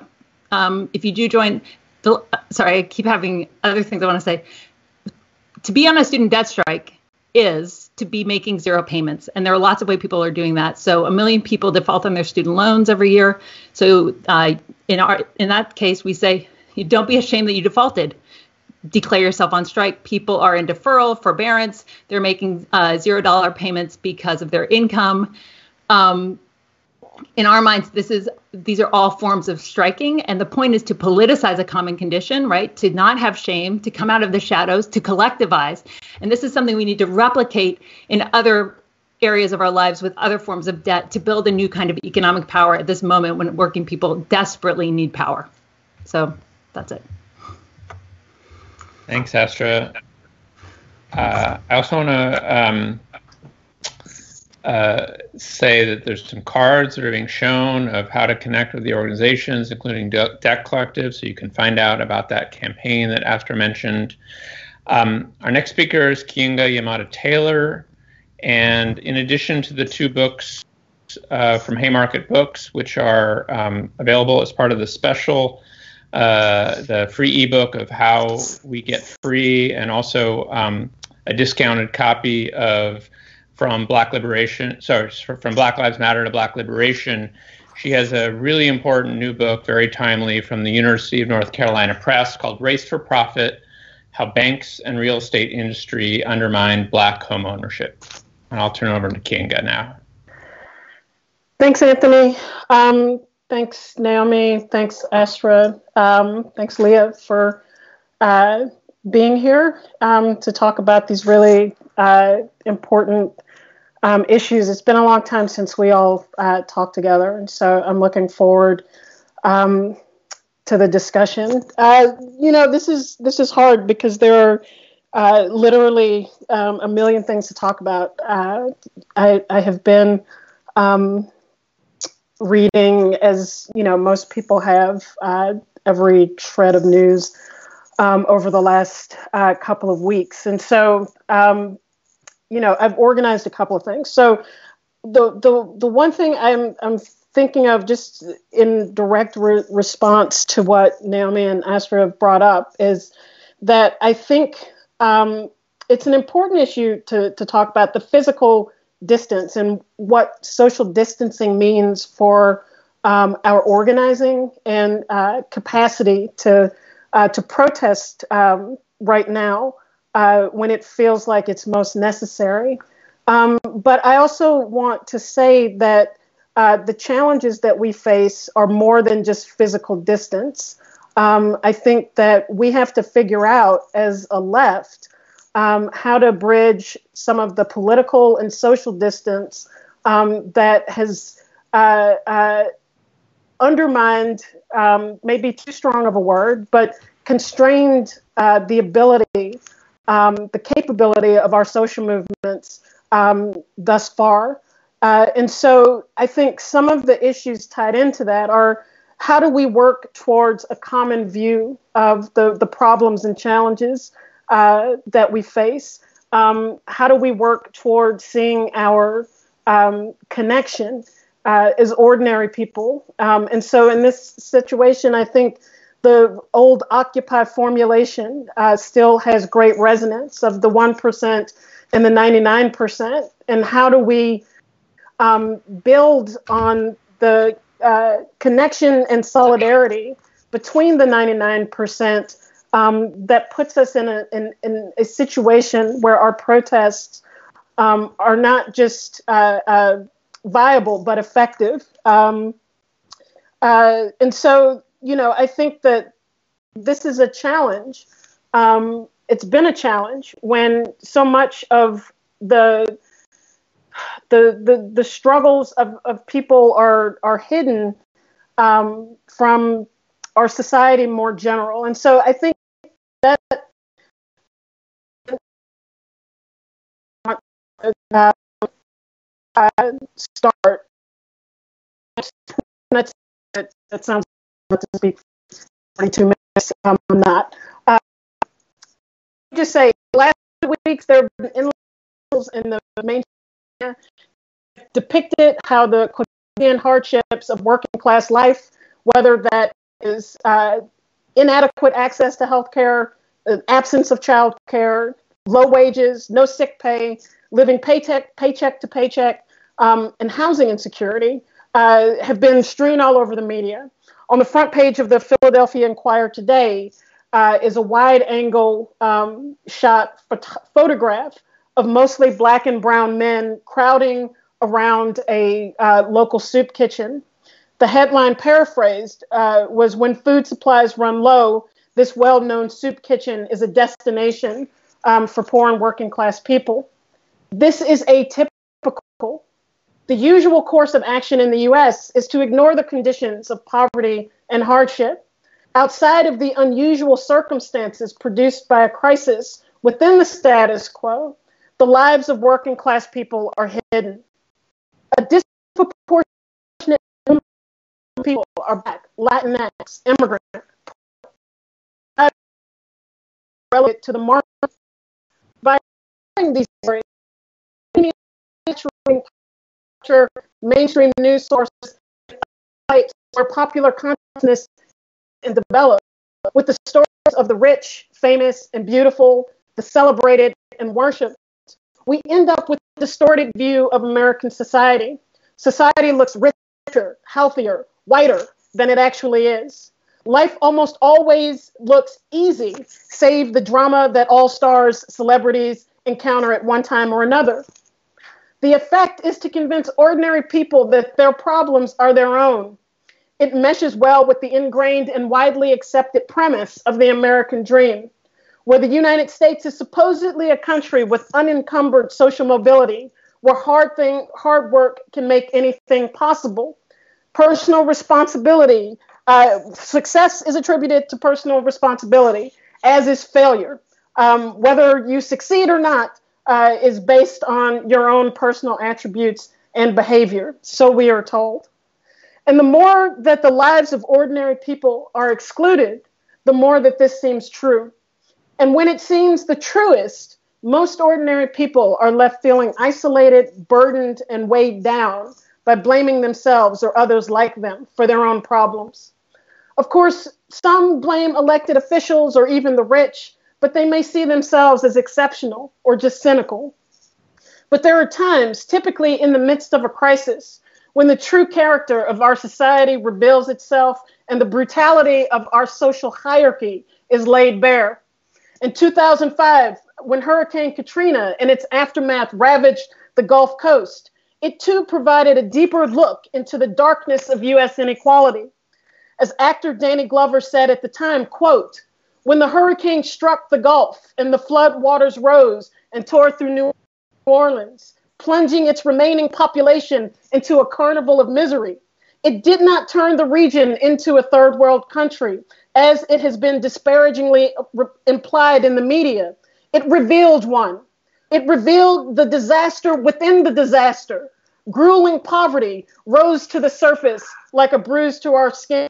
um, if you do join, the, sorry, I keep having other things I want to say. To be on a student debt strike is to be making zero payments. And there are lots of ways people are doing that. So a million people default on their student loans every year. So uh, in our in that case, we say, don't be ashamed that you defaulted declare yourself on strike. People are in deferral, forbearance. They're making uh, zero dollar payments because of their income. Um, in our minds, this is these are all forms of striking, and the point is to politicize a common condition, right? To not have shame, to come out of the shadows, to collectivize, and this is something we need to replicate in other areas of our lives with other forms of debt to build a new kind of economic power at this moment when working people desperately need power. So that's it. Thanks, Astra. Uh, I also want to um, uh, say that there's some cards that are being shown of how to connect with the organizations, including De- Debt Collective, so you can find out about that campaign that Astra mentioned. Um, our next speaker is Keeanga Yamahtta Taylor, and in addition to the two books uh, from Haymarket Books, which are um, available as part of the special uh, the free ebook of how we get free, and also um, a discounted copy of from Black Liberation, sorry, from Black Lives Matter to Black Liberation, She has a really important new book, very timely, from the University of North Carolina Press called Race for Profit How Banks and Real Estate Industry Undermine Black Home Ownership. And I'll turn over to Keeanga now. Thanks, Anthony. Um, thanks, Naomi. Thanks, Astra. Um, thanks, Lia, for uh, being here um, to talk about these really uh, important um, issues. It's been a long time since we all uh, talked together, and so I'm looking forward um, to the discussion. Uh, you know, this is this is hard because there are uh, literally um, a million things to talk about. Uh, I, I, have been um, reading, as you know, most people have, uh, every shred of news um, over the last uh, couple of weeks, and so um, you know, I've organized a couple of things. So the the the one thing I'm I'm thinking of just in direct re- response to what Naomi and Astra have brought up is that I think um, it's an important issue to to talk about the physical distance and what social distancing means for um, our organizing and uh, capacity to uh, to protest um, right now uh, when it feels like it's most necessary. Um, but I also want to say that uh, the challenges that we face are more than just physical distance. Um, I think that we have to figure out as a left um, how to bridge some of the political and social distance um, that has uh, uh, undermined, um, maybe too strong of a word, but constrained uh, the ability um, the capability of our social movements um, thus far. Uh, and so I think some of the issues tied into that are how do we work towards a common view of the, the problems and challenges uh, that we face? Um, how do we work towards seeing our um, connection uh, as ordinary people? Um, and so in this situation, I think the old Occupy formulation uh, still has great resonance of the 1% and the 99%. And how do we um, build on the uh, connection and solidarity between the 99% um, that puts us in a, in, in, a situation where our protests um, are not just uh, uh viable but effective? Um, uh, and so you know, I think that this is a challenge. Um, it's been a challenge when so much of the the the, the struggles of, of people are are hidden um, from our society more general. And so I think uh, start. That's, that sounds like to speak 42 minutes um, on that. Uh, just say, last weeks there have been in the main depicted how the quotidian hardships of working class life, whether that is uh, inadequate access to health care, absence of child care, low wages, no sick pay, living paycheck, paycheck to paycheck, um, and housing insecurity uh, have been strewn all over the media. On the front page of the Philadelphia Inquirer today uh, is a wide angle um, shot phot- photograph of mostly black and brown men crowding around a uh, local soup kitchen. The headline paraphrased uh, was When food supplies run low, this well known soup kitchen is a destination um, for poor and working class people. This is atypical the usual course of action in the US is to ignore the conditions of poverty and hardship. Outside of the unusual circumstances produced by a crisis within the status quo, the lives of working class people are hidden. A disproportionate number of people are black, Latinx, immigrant, relative to the market by these areas mainstream news sources where popular consciousness and develop with the stories of the rich, famous, and beautiful, the celebrated and worshipped, we end up with a distorted view of American society. Society looks richer, healthier, whiter than it actually is. Life almost always looks easy, save the drama that all stars, celebrities encounter at one time or another. The effect is to convince ordinary people that their problems are their own. It meshes well with the ingrained and widely accepted premise of the American dream, where the United States is supposedly a country with unencumbered social mobility, where hard thing, hard work can make anything possible. Personal responsibility, uh, success is attributed to personal responsibility, as is failure. Um, whether you succeed or not uh, is based on your own personal attributes and behavior, so we are told. And the more that the lives of ordinary people are excluded, the more that this seems true. And when it seems the truest, most ordinary people are left feeling isolated, burdened, and weighed down by blaming themselves or others like them for their own problems. Of course, some blame elected officials or even the rich, but they may see themselves as exceptional or just cynical. But there are times, typically in the midst of a crisis, when the true character of our society reveals itself and the brutality of our social hierarchy is laid bare. In 2005, when Hurricane Katrina and its aftermath ravaged the Gulf Coast, it too provided a deeper look into the darkness of US inequality. As actor Danny Glover said at the time, quote, when the hurricane struck the Gulf and the flood waters rose and tore through New Orleans, plunging its remaining population into a carnival of misery. It did not turn the region into a third world country, as it has been disparagingly re- implied in the media. It revealed one. It revealed the disaster within the disaster. Grueling poverty rose to the surface like a bruise to our skin.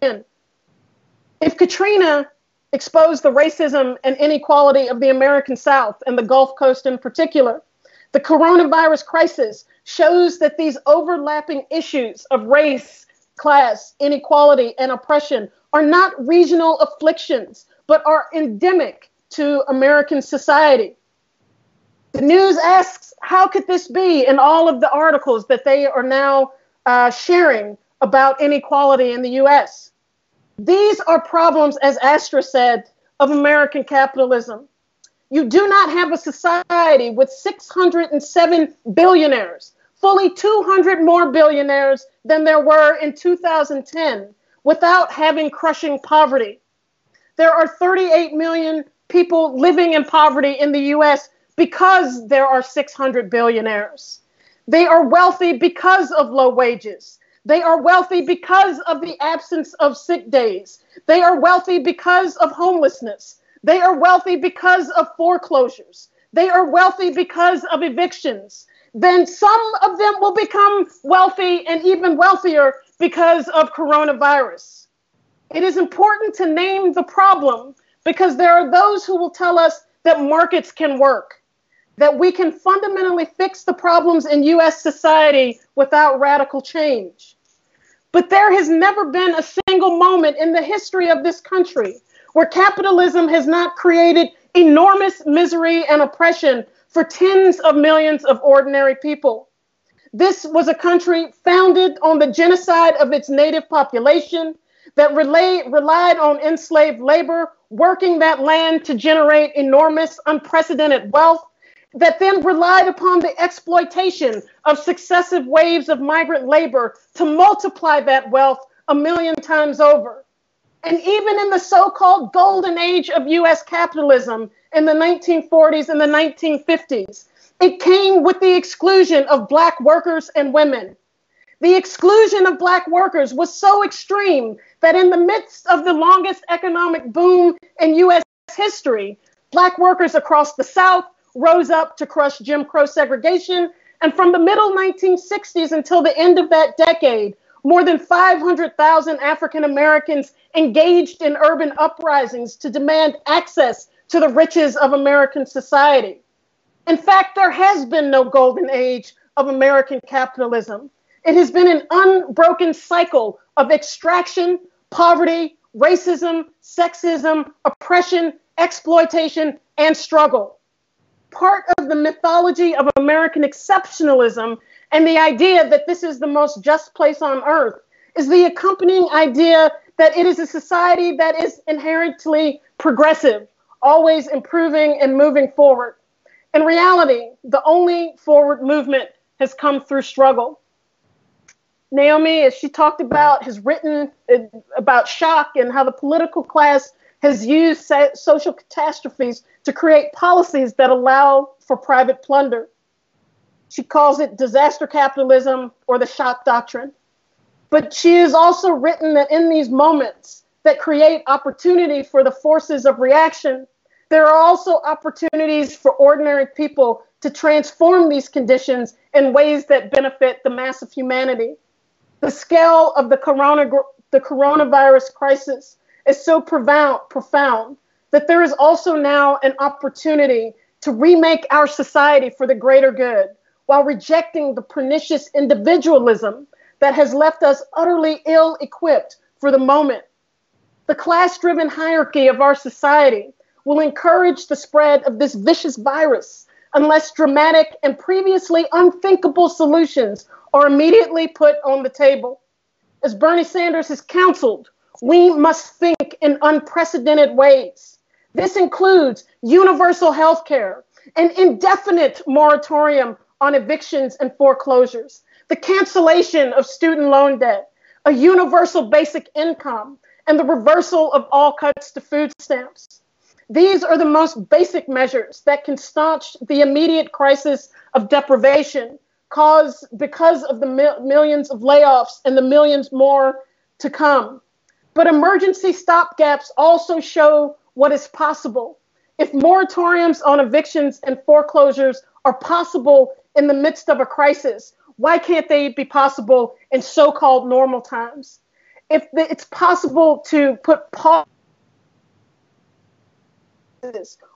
If Katrina exposed the racism and inequality of the American South and the Gulf Coast in particular, the coronavirus crisis shows that these overlapping issues of race, class, inequality, and oppression are not regional afflictions, but are endemic to American society. The news asks, how could this be in all of the articles that they are now uh, sharing about inequality in the US? These are problems, as Astra said, of American capitalism. You do not have a society with 607 billionaires, fully 200 more billionaires than there were in 2010, without having crushing poverty. There are 38 million people living in poverty in the US because there are 600 billionaires. They are wealthy because of low wages. They are wealthy because of the absence of sick days. They are wealthy because of homelessness. They are wealthy because of foreclosures. They are wealthy because of evictions. Then some of them will become wealthy and even wealthier because of coronavirus. It is important to name the problem because there are those who will tell us that markets can work, that we can fundamentally fix the problems in US society without radical change. But there has never been a single moment in the history of this country where capitalism has not created enormous misery and oppression for tens of millions of ordinary people. This was a country founded on the genocide of its native population that relay, relied on enslaved labor, working that land to generate enormous, unprecedented wealth, that then relied upon the exploitation of successive waves of migrant labor to multiply that wealth a million times over. And even in the so called golden age of US capitalism in the 1940s and the 1950s, it came with the exclusion of black workers and women. The exclusion of black workers was so extreme that in the midst of the longest economic boom in US history, black workers across the South rose up to crush Jim Crow segregation. And from the middle 1960s until the end of that decade, more than 500,000 African Americans engaged in urban uprisings to demand access to the riches of American society. In fact, there has been no golden age of American capitalism. It has been an unbroken cycle of extraction, poverty, racism, sexism, oppression, exploitation, and struggle. Part of the mythology of American exceptionalism and the idea that this is the most just place on earth is the accompanying idea that it is a society that is inherently progressive, always improving and moving forward. In reality, the only forward movement has come through struggle. Naomi, as she talked about, has written uh, about shock and how the political class has used social catastrophes to create policies that allow for private plunder. She calls it disaster capitalism or the shock doctrine. But she has also written that in these moments that create opportunity for the forces of reaction, there are also opportunities for ordinary people to transform these conditions in ways that benefit the mass of humanity. The scale of the, corona, the coronavirus crisis is so profound, profound that there is also now an opportunity to remake our society for the greater good while rejecting the pernicious individualism that has left us utterly ill equipped for the moment. The class driven hierarchy of our society will encourage the spread of this vicious virus unless dramatic and previously unthinkable solutions are immediately put on the table. As Bernie Sanders has counseled, we must think in unprecedented ways. This includes universal health care, an indefinite moratorium on evictions and foreclosures, the cancellation of student loan debt, a universal basic income, and the reversal of all cuts to food stamps. These are the most basic measures that can staunch the immediate crisis of deprivation caused because of the mil- millions of layoffs and the millions more to come. But emergency stopgaps also show what is possible. If moratoriums on evictions and foreclosures are possible in the midst of a crisis, why can't they be possible in so called normal times? If it's possible to put pause,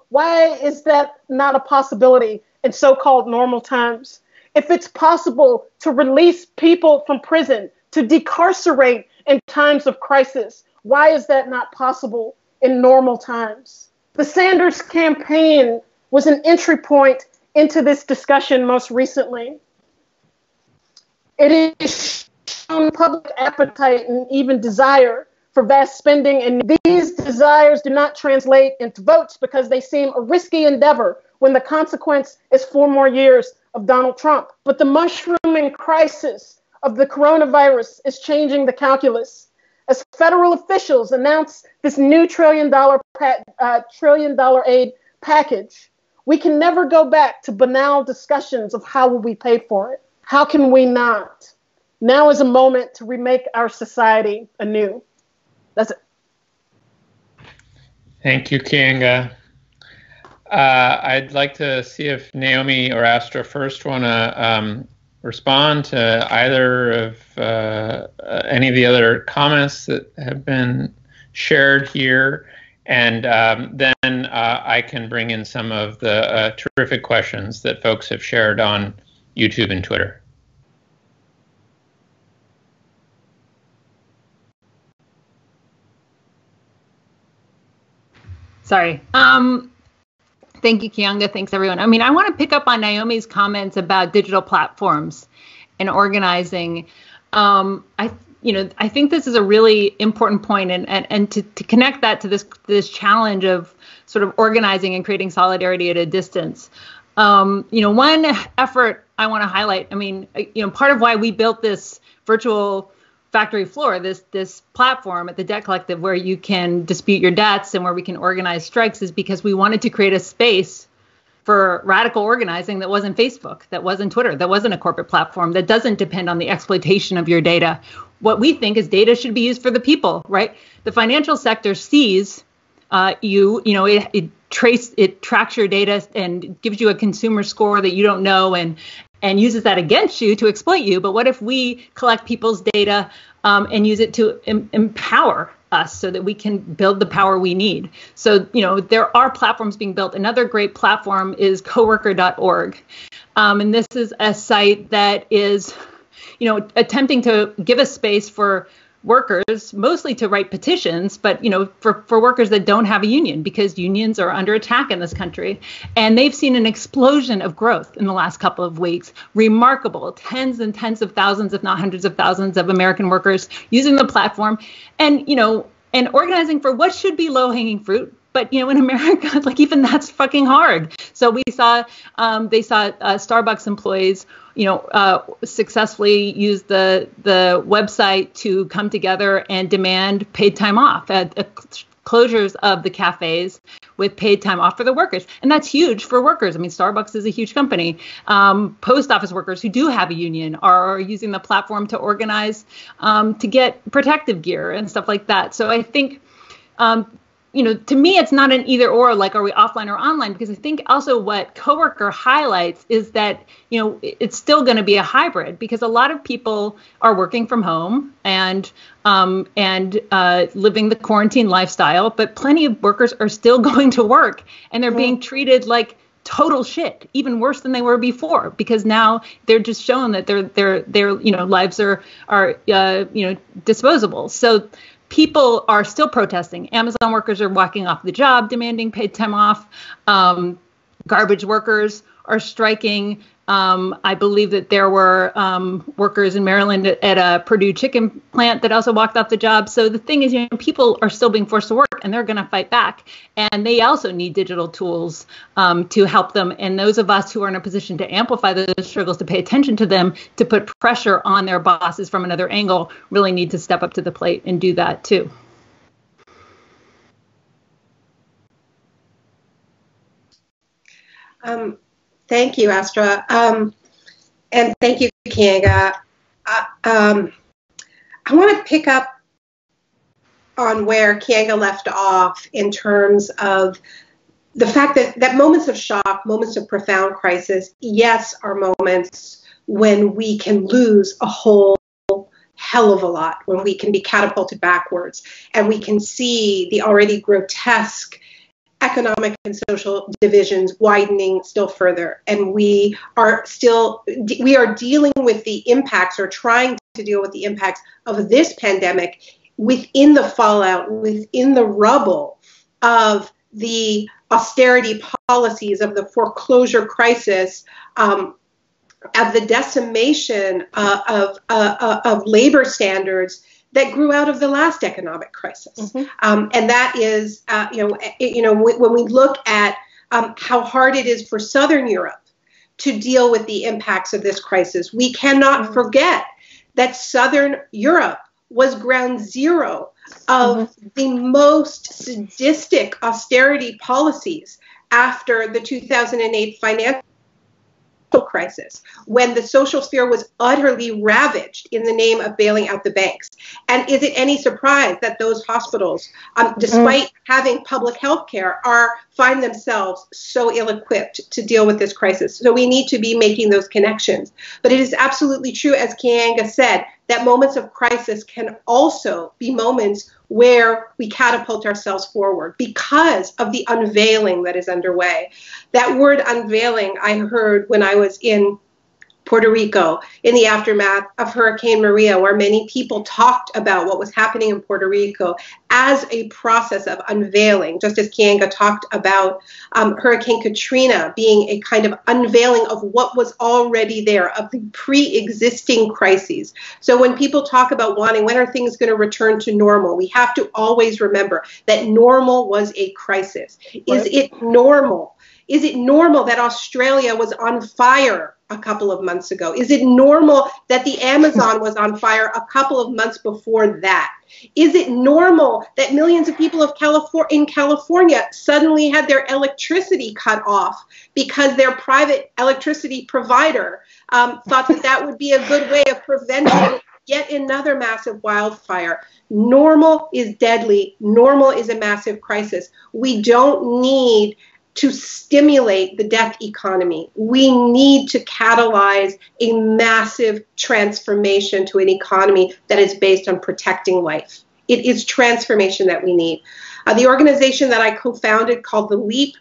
why is that not a possibility in so called normal times? if it's possible to release people from prison, to decarcerate in times of crisis, why is that not possible in normal times? The Sanders campaign was an entry point into this discussion most recently. It is shown public appetite and even desire for vast spending, and these desires do not translate into votes because they seem a risky endeavor when the consequence is four more years of Donald Trump. But the mushrooming crisis of the coronavirus is changing the calculus. As federal officials announce this new trillion dollar uh, trillion dollar aid package, we can never go back to banal discussions of how will we pay for it. How can we not? Now is a moment to remake our society anew. That's it. Thank you, Keeanga. Uh, I'd like to see if Naomi or Astra first want to um, respond to either of uh, any of the other comments that have been shared here. And um, then uh, I can bring in some of the uh, terrific questions that folks have shared on YouTube and Twitter. Sorry. Um, Thank you, Keeanga. Thanks, everyone. I mean, I want to pick up on Naomi's comments about digital platforms and organizing. Um, I, you know, I think this is a really important point, and and, and to, to connect that to this this challenge of sort of organizing and creating solidarity at a distance. Um, you know, one effort I want to highlight. I mean, you know, part of why we built this virtual factory floor, this this platform at the Debt Collective where you can dispute your debts and where we can organize strikes is because we wanted to create a space for radical organizing that wasn't Facebook, that wasn't Twitter, that wasn't a corporate platform, that doesn't depend on the exploitation of your data. What we think is data should be used for the people, right? The financial sector sees uh, you, you know, it, it trace it tracks your data and gives you a consumer score that you don't know and and uses that against you to exploit you. But what if we collect people's data um, and use it to em- empower us so that we can build the power we need? So, you know, there are platforms being built. Another great platform is coworker.org. Um, and this is a site that is, you know, attempting to give a space for workers mostly to write petitions but you know for, for workers that don't have a union because unions are under attack in this country. And they've seen an explosion of growth in the last couple of weeks. Remarkable. Tens and tens of thousands if not hundreds of thousands of american workers using the platform. And you know and organizing for what should be low hanging fruit but you know in america like even that's fucking hard so we saw um, they saw uh, starbucks employees you know, uh, successfully use the the website to come together and demand paid time off at, closures of the cafes with paid time off for the workers, and that's huge for workers. I mean, Starbucks is a huge company. Um, post office workers who do have a union are using the platform to organize um, to get protective gear and stuff like that. So I think um, you know, to me, it's not an either or, like, are we offline or online? Because I think also what Coworker highlights is that, you know, it's still going to be a hybrid because a lot of people are working from home and um, and uh, living the quarantine lifestyle, but plenty of workers are still going to work and they're being treated like total shit, even worse than they were before, because now they're just shown that their their their you know lives are are uh, you know disposable. So people are still protesting. Amazon workers are walking off the job, demanding paid time off. Um, garbage workers are striking. Um, I believe that there were um, workers in Maryland at a Perdue chicken plant that also walked off the job. So the thing is, you know, people are still being forced to work, and they're going to fight back. And they also need digital tools um, to help them. And those of us who are in a position to amplify those struggles, to pay attention to them, to put pressure on their bosses from another angle, really need to step up to the plate and do that too. Um, Thank you, Astra. Um, and thank you, Keeanga. Uh, um, I want to pick up on where Keeanga left off in terms of the fact that, that moments of shock, moments of profound crisis, yes, are moments when we can lose a whole hell of a lot, when we can be catapulted backwards, and we can see the already grotesque economic and social divisions widening still further. And we are still we are dealing with the impacts or trying to deal with the impacts of this pandemic within the fallout within the rubble of the austerity policies of the foreclosure crisis um, of the decimation uh, of, uh, uh, of labor standards that grew out of the last economic crisis. Mm-hmm. Um, and that is, uh, you know, you know, when we look at um, how hard it is for Southern Europe to deal with the impacts of this crisis, we cannot mm-hmm. forget that Southern Europe was ground zero of mm-hmm. the most sadistic austerity policies after the 2008 financial crisis when the social sphere was utterly ravaged in the name of bailing out the banks. And is it any surprise that those hospitals, um, despite mm. having public health care, are find themselves so ill-equipped to deal with this crisis? So we need to be making those connections. But it is absolutely true, as Keeanga said, that moments of crisis can also be moments where we catapult ourselves forward because of the unveiling that is underway. That word unveiling I heard when I was in Puerto Rico in the aftermath of Hurricane Maria, where many people talked about what was happening in Puerto Rico as a process of unveiling, just as Keeanga talked about um, Hurricane Katrina being a kind of unveiling of what was already there, of the pre existing crises. So when people talk about wanting, when are things going to return to normal, we have to always remember that normal was a crisis. Is it normal? Is it normal that Australia was on fire a couple of months ago? Is it normal that the Amazon was on fire a couple of months before that? Is it normal that millions of people of California in California suddenly had their electricity cut off because their private electricity provider um, thought that that would be a good way of preventing yet another massive wildfire? Normal is deadly. Normal is a massive crisis. We don't need to stimulate the death economy. We need to catalyze a massive transformation to an economy that is based on protecting life. It is transformation that we need. Uh, the organization that I co founded called The Leap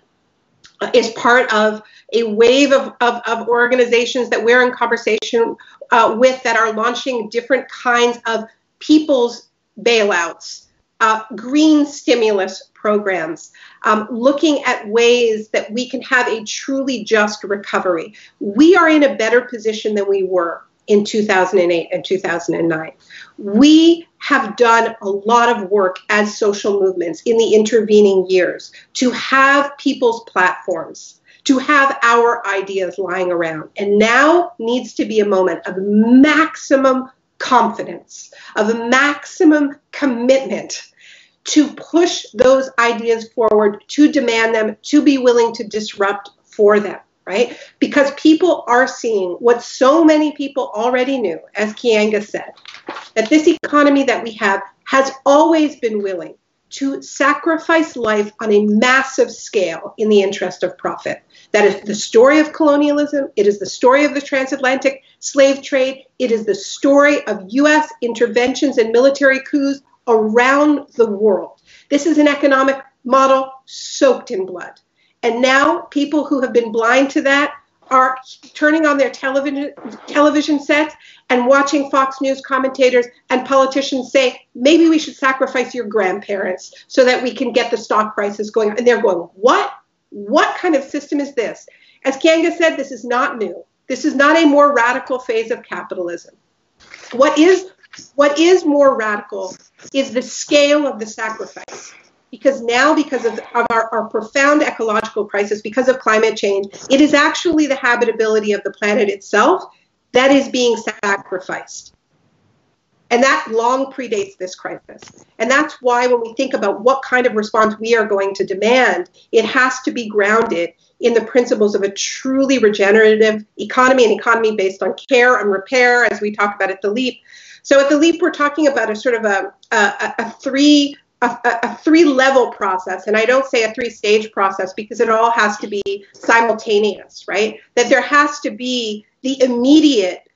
uh, is part of a wave of, of, of, organizations that we're in conversation uh, with that are launching different kinds of people's bailouts, uh, green stimulus programs, um, looking at ways that we can have a truly just recovery. We are in a better position than we were in 2008 and 2009. We have done a lot of work as social movements in the intervening years to have people's platforms, to have our ideas lying around. And now needs to be a moment of maximum confidence, of maximum commitment to push those ideas forward, to demand them, to be willing to disrupt for them, right? Because people are seeing what so many people already knew, as Keeanga said, that this economy that we have has always been willing to sacrifice life on a massive scale in the interest of profit. That is the story of colonialism. It is the story of the transatlantic slave trade. It is the story of U.S. interventions and military coups around the world. This is an economic model soaked in blood. And now people who have been blind to that are turning on their television television sets and watching Fox News commentators and politicians say, maybe we should sacrifice your grandparents so that we can get the stock prices going. And they're going, what? What kind of system is this? As Keeanga said, this is not new. This is not a more radical phase of capitalism. What is what is more radical is the scale of the sacrifice. Because now, because of, of our, our profound ecological crisis, because of climate change, it is actually the habitability of the planet itself that is being sacrificed. And that long predates this crisis. And that's why when we think about what kind of response we are going to demand, it has to be grounded in the principles of a truly regenerative economy, an economy based on care and repair, as we talk about at the LEAP, so at the LEAP, we're talking about a sort of a, a, a three a, a, three level process. And I don't say a three stage process because it all has to be simultaneous, right? That there has to be the immediate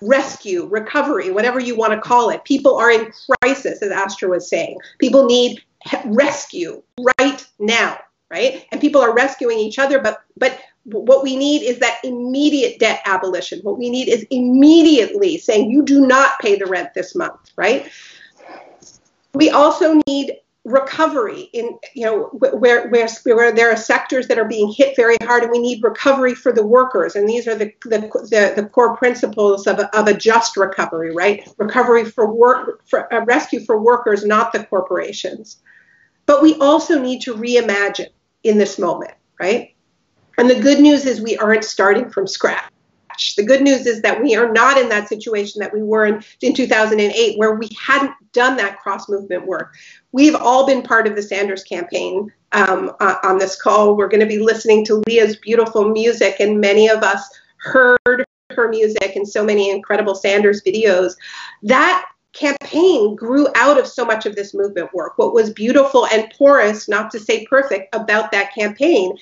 rescue, recovery, whatever you want to call it. People are in crisis, as Astra was saying. People need rescue right now, right? And people are rescuing each other, but but what we need is that immediate debt abolition. What we need is immediately saying you do not pay the rent this month, right? We also need recovery in you know where where where there are sectors that are being hit very hard and we need recovery for the workers and these are the the, the, the core principles of a, of a just recovery right recovery for work for a rescue for workers not the corporations but we also need to reimagine in this moment right and the good news is we aren't starting from scratch. The good news is that we are not in that situation that we were in, in 2008, where we hadn't done that cross movement work. We've all been part of the Sanders campaign um, uh, on this call. We're going to be listening to Lia's beautiful music, and many of us heard her music and so many incredible Sanders videos. That campaign grew out of so much of this movement work. What was beautiful and porous, not to say perfect, about that campaign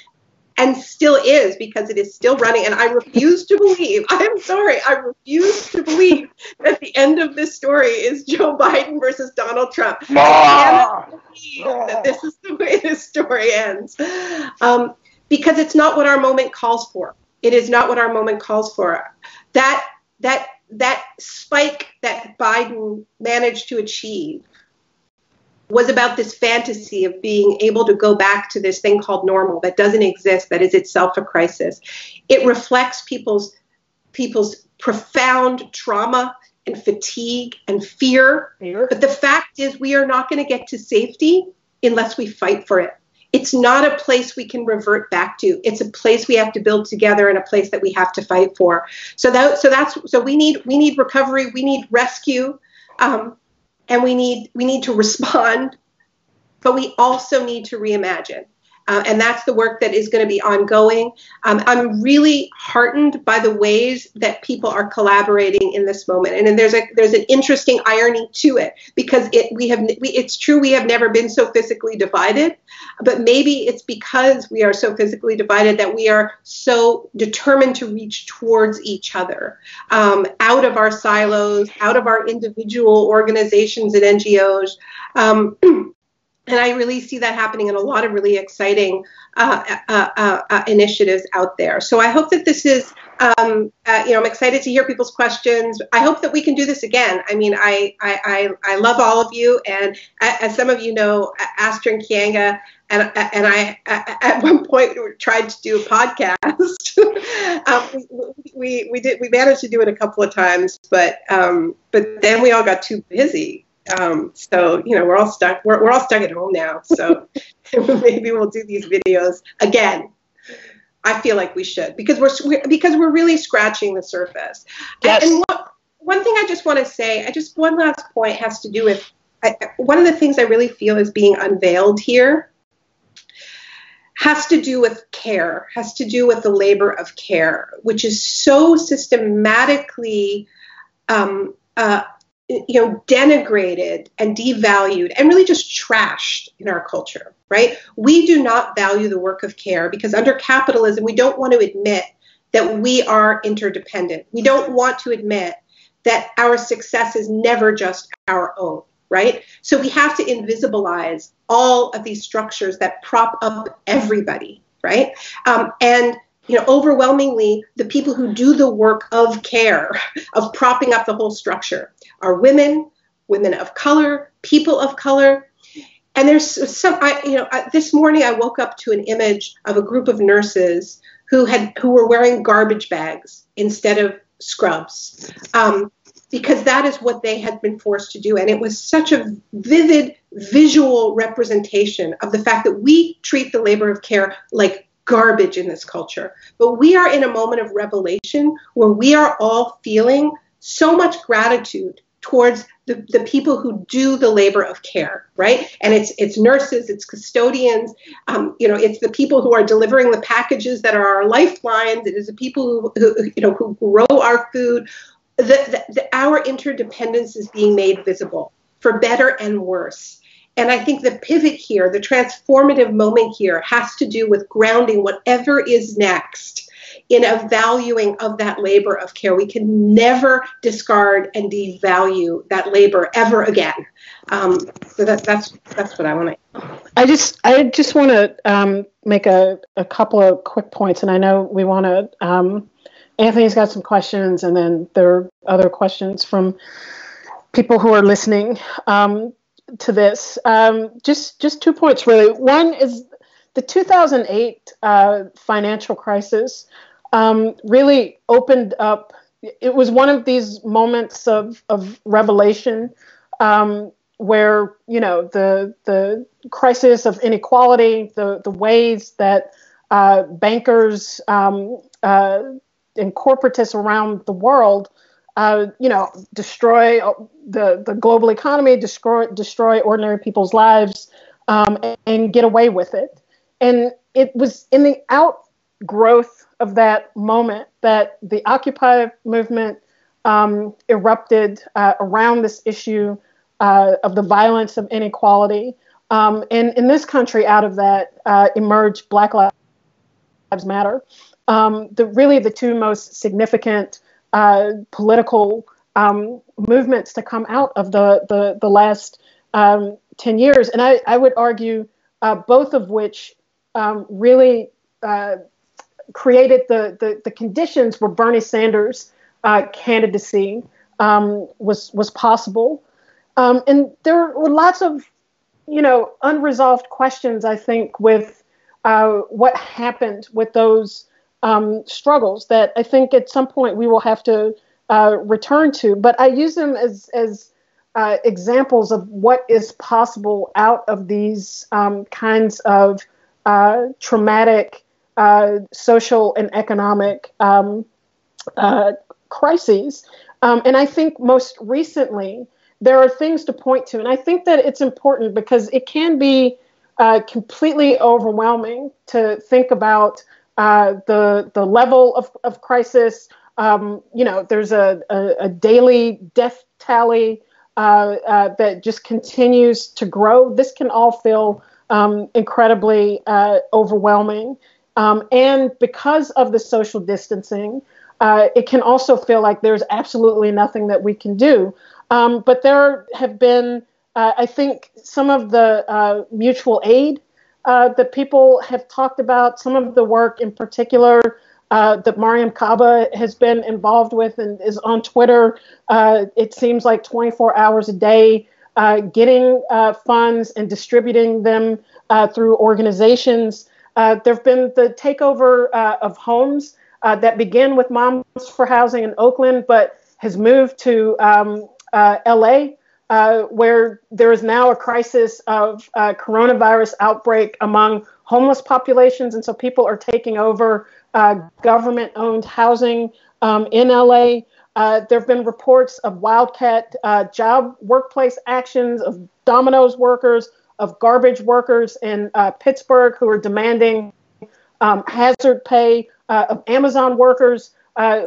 and still is because it is still running. And I refuse to believe, I'm sorry, I refuse to believe that the end of this story is Joe Biden versus Donald Trump. I cannot believe that this is the way this story ends. Um, because it's not what our moment calls for. It is not what our moment calls for. That that that spike that Biden managed to achieve was about this fantasy of being able to go back to this thing called normal that doesn't exist that is itself a crisis. It reflects people's people's profound trauma and fatigue and fear, fear. but the fact is we are not going to get to safety unless we fight for it. It's not a place we can revert back to. It's a place we have to build together and a place that we have to fight for. So that so that's so we need we need recovery we need rescue. Um, and we need we need to respond but we also need to reimagine uh, and that's the work that is going to be ongoing. Um, I'm really heartened by the ways that people are collaborating in this moment, and, and there's a there's an interesting irony to it because it we have we, it's true we have never been so physically divided, but maybe it's because we are so physically divided that we are so determined to reach towards each other, um, out of our silos, out of our individual organizations and NGOs. Um, and I really see that happening in a lot of really exciting uh, uh, uh, uh initiatives out there. So I hope that this is, um, uh, you know, I'm excited to hear people's questions. I hope that we can do this again. I mean, I I, I, I love all of you, and as some of you know, Astra and Keeanga and and I at one point tried to do a podcast. um, we, we, we did we managed to do it a couple of times, but um, but then we all got too busy. Um, so you know we're all stuck. We're, we're all stuck at home now. So maybe we'll do these videos again. I feel like we should because we're because we're really scratching the surface. Yes. And, one thing I just want to say, I just one last point has to do with I, one of the things I really feel is being unveiled here has to do with care, has to do with the labor of care, which is so systematically, um, uh, you know, denigrated and devalued and really just trashed in our culture, right? We do not value the work of care because under capitalism, we don't want to admit that we are interdependent. We don't want to admit that our success is never just our own right? So we have to invisibilize all of these structures that prop up everybody, right? Um, and you know, overwhelmingly, the people who do the work of care, of propping up the whole structure, are women, women of color, people of color. And there's some, I, you know, I, this morning I woke up to an image of a group of nurses who had who were wearing garbage bags instead of scrubs. Um, because that is what they had been forced to do. And it was such a vivid visual representation of the fact that we treat the labor of care like garbage in this culture. But we are in a moment of revelation where we are all feeling so much gratitude towards the, the people who do the labor of care, right? And it's it's nurses, it's custodians, um, you know, it's the people who are delivering the packages that are our lifelines. It is the people who, who you know who grow our food, the, the, the, our interdependence is being made visible for better and worse. And I think the pivot here, the transformative moment here, has to do with grounding whatever is next in a valuing of that labor of care. We can never discard and devalue that labor ever again. Um, so that, that's that's what I want to. I just I just want to um, make a, a couple of quick points, and I know we want to um, Anthony's got some questions, and then there are other questions from people who are listening um, to this. Um, just just two points really. One is the 2008 uh, financial crisis um, really opened up. It was one of these moments of of revelation um, where you know the the crisis of inequality, the the ways that uh, bankers um, uh, and corporatists around the world, uh, you know, destroy the the global economy, destroy destroy ordinary people's lives, um, and, and, get away with it. And it was in the outgrowth of that moment that the Occupy movement um, erupted uh, around this issue uh, of the violence of inequality. Um, and in this country, out of that uh, emerged Black Lives Matter um, the really the two most significant uh, political um, movements to come out of the the, the last um, ten years, and I, I would argue uh, both of which um, really uh, created the, the, the conditions where Bernie Sanders' uh, candidacy um, was was possible, um, and there were lots of you know unresolved questions I think with uh, what happened with those um, struggles that I think at some point we will have to uh, return to. But I use them as as uh, examples of what is possible out of these um, kinds of uh, traumatic uh, social and economic um, uh, crises. Um, and I think most recently there are things to point to, and I think that it's important because it can be uh, completely overwhelming to think about uh, the the level of, of crisis. Um, you know, there's a, a, a daily death tally uh, uh, that just continues to grow. This can all feel um, incredibly uh, overwhelming. Um, and because of the social distancing, uh, it can also feel like there's absolutely nothing that we can do. Um, but there have been uh, I think some of the mutual aid uh, that people have talked about, some of the work in particular uh, that Mariame Kaba has been involved with and is on Twitter, uh, it seems like 24 hours a day, uh, getting funds and distributing them through organizations. there have been the takeover of homes that began with Moms for Housing in Oakland, but has moved to um, LA uh, where there is now a crisis of uh, coronavirus outbreak among homeless populations, and so people are taking over uh, government-owned housing um, in LA. Uh, there have been reports of wildcat uh, job workplace actions of Domino's workers, of garbage workers in Pittsburgh who are demanding um, hazard pay, of Amazon workers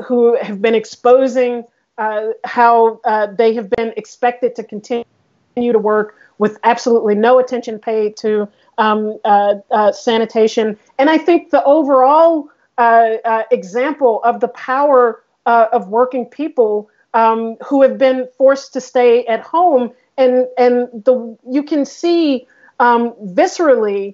who have been exposing uh, how uh, they have been expected to continue to work with absolutely no attention paid to um, uh, uh sanitation. And I think the overall uh, uh, example of the power of working people um, who have been forced to stay at home, and and the you can see um, viscerally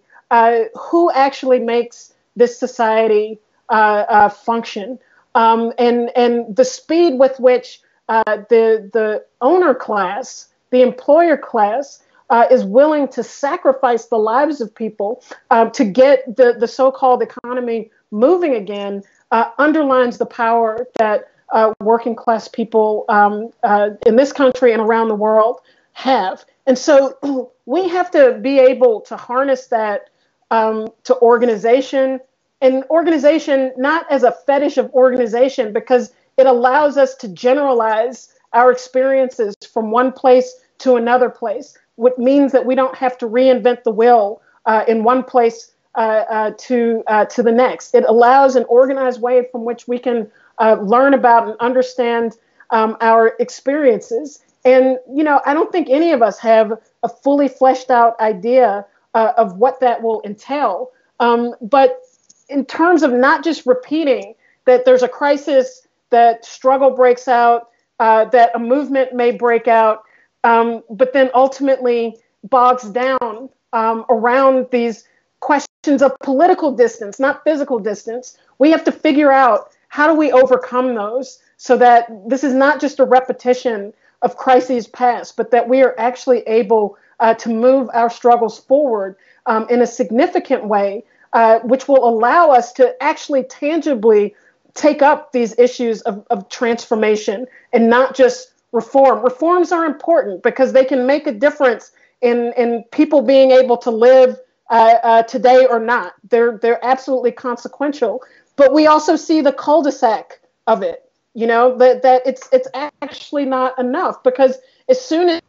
who actually makes this society function um, and and the speed with which uh, the the owner class, the employer class, uh, is willing to sacrifice the lives of people uh, to get the the so-called economy moving again uh, underlines the power that uh, working class people um, uh, in this country and around the world have. And so we have to be able to harness that um, to organization and organization not as a fetish of organization because it allows us to generalize our experiences from one place to another place, which means that we don't have to reinvent the wheel uh, in one place uh, uh, to uh, to the next. It allows an organized way from which we can uh, learn about and understand um, our experiences. And you know, I don't think any of us have a fully fleshed out idea uh, of what that will entail. Um, but in terms of not just repeating that there's a crisis, that struggle breaks out, uh, that a movement may break out, um, but then ultimately bogs down um, around these questions of political distance, not physical distance. We have to figure out how do we overcome those so that this is not just a repetition of crises past, but that we are actually able uh, to move our struggles forward um, in a significant way uh, which will allow us to actually tangibly take up these issues of, of transformation and not just reform. Reforms are important because they can make a difference in, in people being able to live uh, uh, today or not. They're, they're absolutely consequential. But we also see the cul-de-sac of it, you know, that, that it's, it's actually not enough because as soon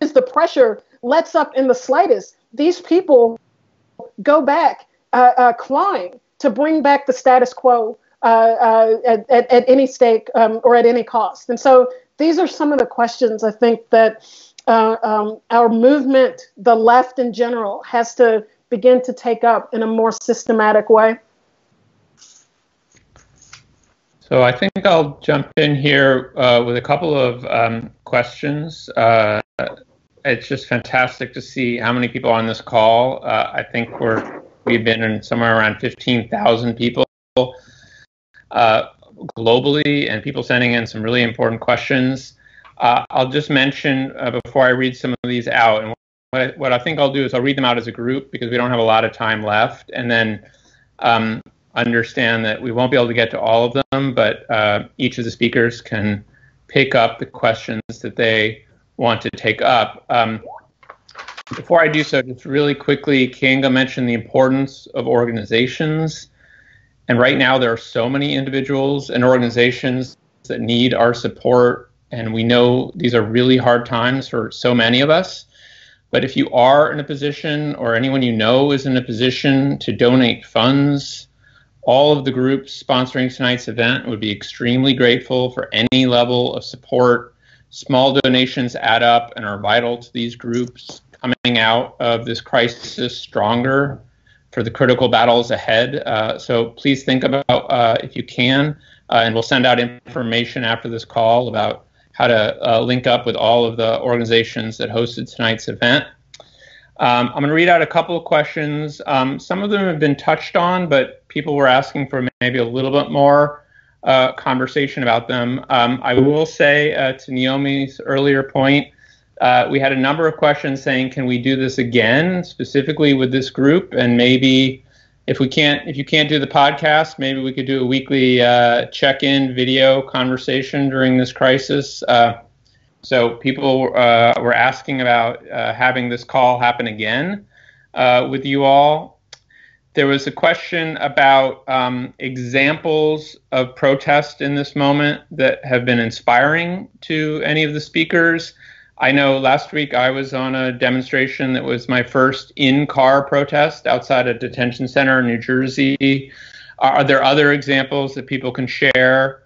as the pressure lets up in the slightest, these people go back uh, uh, clawing to bring back the status quo uh, uh, at, at, at, any stake um, or at any cost. And so these are some of the questions I think that um, our movement, the left in general, has to begin to take up in a more systematic way. So I think I'll jump in here uh, with a couple of um, questions. Uh, it's just fantastic to see how many people on this call. Uh, I think we're We've been in somewhere around 15,000 people uh, globally, and people sending in some really important questions. Uh, I'll just mention uh, before I read some of these out, and what I, what I, think I'll do is I'll read them out as a group because we don't have a lot of time left, and then um, understand that we won't be able to get to all of them, but uh, each of the speakers can pick up the questions that they want to take up. Um, before I do so, just really quickly, Keeanga mentioned the importance of organizations. And right now, there are so many individuals and organizations that need our support. And we know these are really hard times for so many of us. But if you are in a position, or anyone you know is in a position to donate funds, all of the groups sponsoring tonight's event would be extremely grateful for any level of support. Small donations add up and are vital to these groups coming out of this crisis stronger for the critical battles ahead. Uh, so please think about, uh, if you can, uh, and we'll send out information after this call about how to uh, link up with all of the organizations that hosted tonight's event. Um, I'm going to read out a couple of questions. Um, some of them have been touched on, but people were asking for maybe a little bit more uh, conversation about them. Um, I will say uh, to Naomi's earlier point, uh, we had a number of questions saying, "Can we do this again, specifically with this group?" And maybe if we can't, if you can't do the podcast, maybe we could do a weekly uh, check-in video conversation during this crisis. Uh, so people uh, were asking about having this call happen again with you all there was a question about um, examples of protest in this moment that have been inspiring to any of the speakers. I know last week I was on a demonstration that was my first in car protest outside a detention center in New Jersey. Are there other examples that people can share?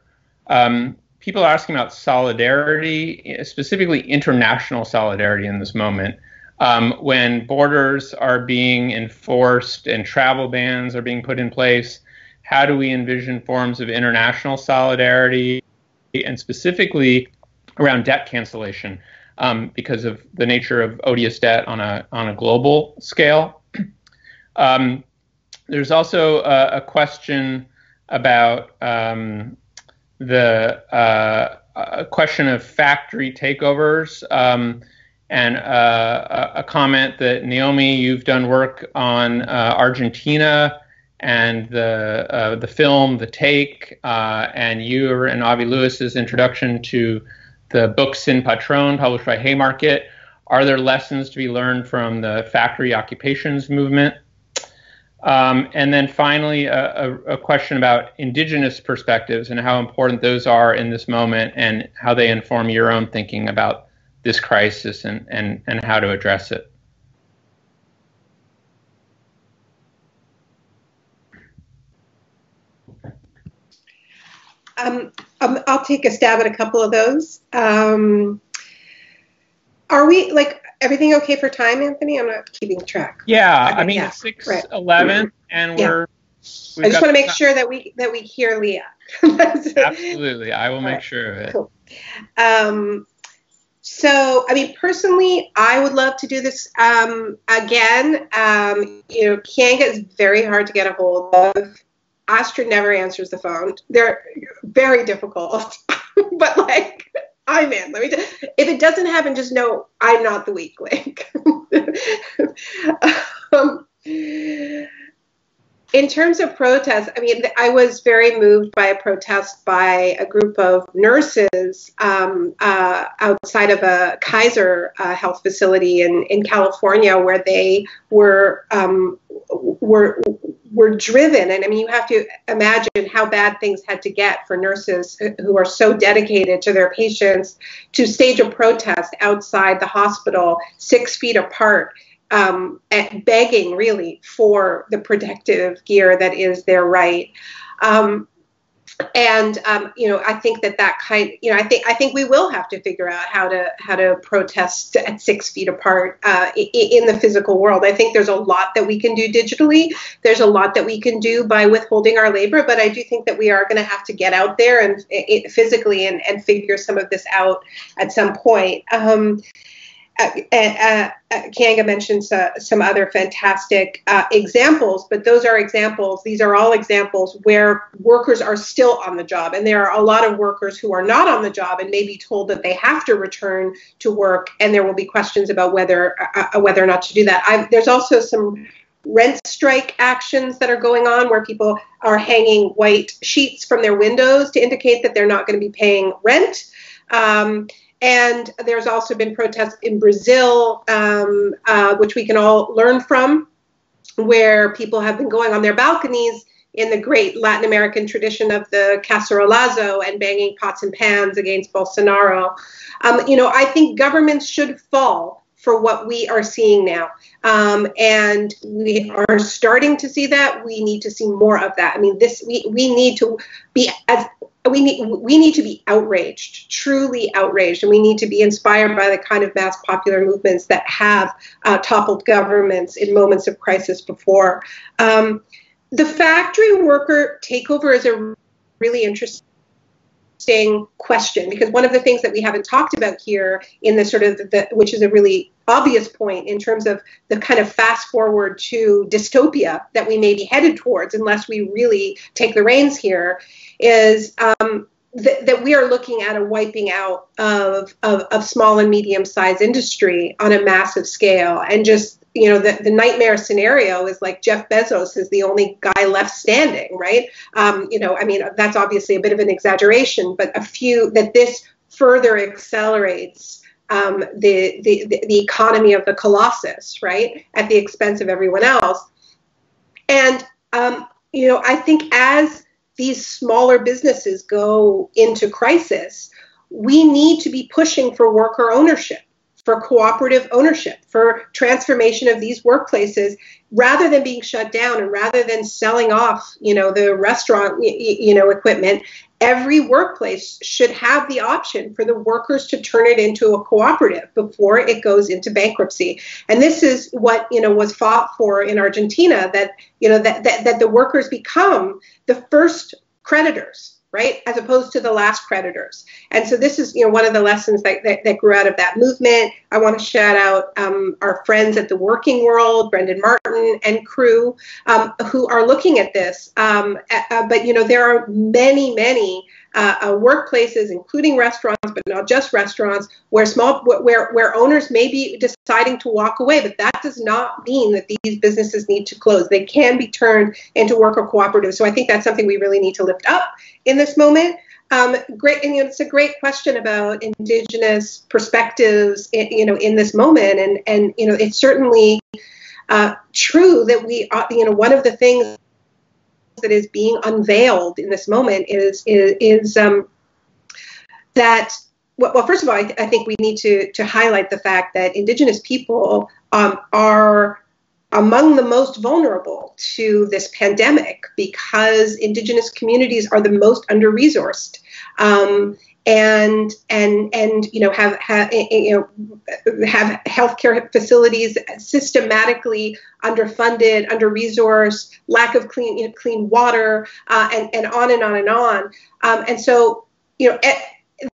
Um, people are asking about solidarity, specifically international solidarity in this moment um, when borders are being enforced and travel bans are being put in place, how do we envision forms of international solidarity and specifically around debt cancellation um, because of the nature of odious debt on a on a global scale? Um, there's also a, a question about um, the uh, question of factory takeovers. Um, and uh, a comment that Naomi, you've done work on uh, Argentina and the uh, the film The Take, uh, and you and Avi Lewis's introduction to the book Sin Patron, published by Haymarket. Are there lessons to be learned from the factory occupations movement? Um, and then finally, a, a, a, question about indigenous perspectives and how important those are in this moment and how they inform your own thinking about this crisis and, and, and how to address it. Um, um, I'll take a stab at a couple of those. Um, are we like everything okay for time, Anthony? I'm not keeping track. Yeah, okay, I mean yeah, six right. eleven, and we're. I just want to make sure that we that we hear Lia. Absolutely, I will make right. sure of it. Cool. Um, so, I mean, personally, I would love to do this um, again. Um, you know, Keeanga is very hard to get a hold of. Astra never answers the phone. They're very difficult. but like, I'm in. Let me. If it doesn't happen, just know I'm not the weak link. um, in terms of protests, I mean, I was very moved by a protest by a group of nurses um, uh, outside of a Kaiser uh, health facility in, in California, where they were um, were were driven. And I mean, you have to imagine how bad things had to get for nurses who are so dedicated to their patients to stage a protest outside the hospital, six feet apart um, begging really for the protective gear that is their right. Um, and um, you know, I think that that kind, you know, I think I think we will have to figure out how to how to protest at six feet apart uh, in the physical world. I think there's a lot that we can do digitally. There's a lot that we can do by withholding our labor, but I do think that we are going to have to get out there and it, physically and, and figure some of this out at some point. Um, uh, uh, uh, mentions some other fantastic uh, examples, but those are examples. These are all examples where workers are still on the job, and there are a lot of workers who are not on the job and may be told that they have to return to work, and there will be questions about whether uh, whether or not to do that. I've, there's also some rent strike actions that are going on where people are hanging white sheets from their windows to indicate that they're not going to be paying rent. Um, and there's also been protests in Brazil, um, uh, which we can all learn from, where people have been going on their balconies in the great Latin American tradition of the cacerolazo and banging pots and pans against Bolsonaro. Um, you know, I think governments should fall for what we are seeing now. Um, and we are starting to see that. We need to see more of that. I mean, this we, we need to be as we need we need to be outraged, truly outraged, and we need to be inspired by the kind of mass popular movements that have uh, toppled governments in moments of crisis before. Um, the factory worker takeover is a really interesting interesting question because one of the things that we haven't talked about here in the sort of the, which is a really obvious point in terms of the kind of fast forward to dystopia that we may be headed towards unless we really take the reins here is um, th- that we are looking at a wiping out of, of, of small and medium sized industry on a massive scale and just you know the, the nightmare scenario is like jeff bezos is the only guy left standing right? Um, you know i mean that's obviously a bit of an exaggeration but a few that this further accelerates um, the, the, the economy of the colossus right at the expense of everyone else. And um, you know i think as these smaller businesses go into crisis we need to be pushing for worker ownership for cooperative ownership, for transformation of these workplaces, rather than being shut down and rather than selling off, you know, the restaurant, you know, equipment. Every workplace should have the option for the workers to turn it into a cooperative before it goes into bankruptcy. And this is what you know was fought for in Argentina that you know that that, that the workers become the first creditors right? As opposed to the last creditors. And so this is you know one of the lessons that, that, that grew out of that movement. I want to shout out um, our friends at the working world brendan martin and crew um, who are looking at this. Um, uh, but you know there are many many uh, uh, workplaces, including restaurants, but not just restaurants, where small where where owners may be deciding to walk away, but that does not mean that these businesses need to close. They can be turned into worker cooperatives. So I think that's something we really need to lift up in this moment. Um, great, and you know, it's a great question about indigenous perspectives, in, you know, in this moment, and and you know, it's certainly uh, true that we, you know, one of the things that is being unveiled in this moment is is, is um, that well, first of all, I, th- I, think we need to to highlight the fact that Indigenous people um, are among the most vulnerable to this pandemic because Indigenous communities are the most under resourced. Um, and and and you know have have you know have healthcare facilities systematically underfunded, under resourced, lack of clean you know, clean water, uh, and and on and on and on. Um, and so you know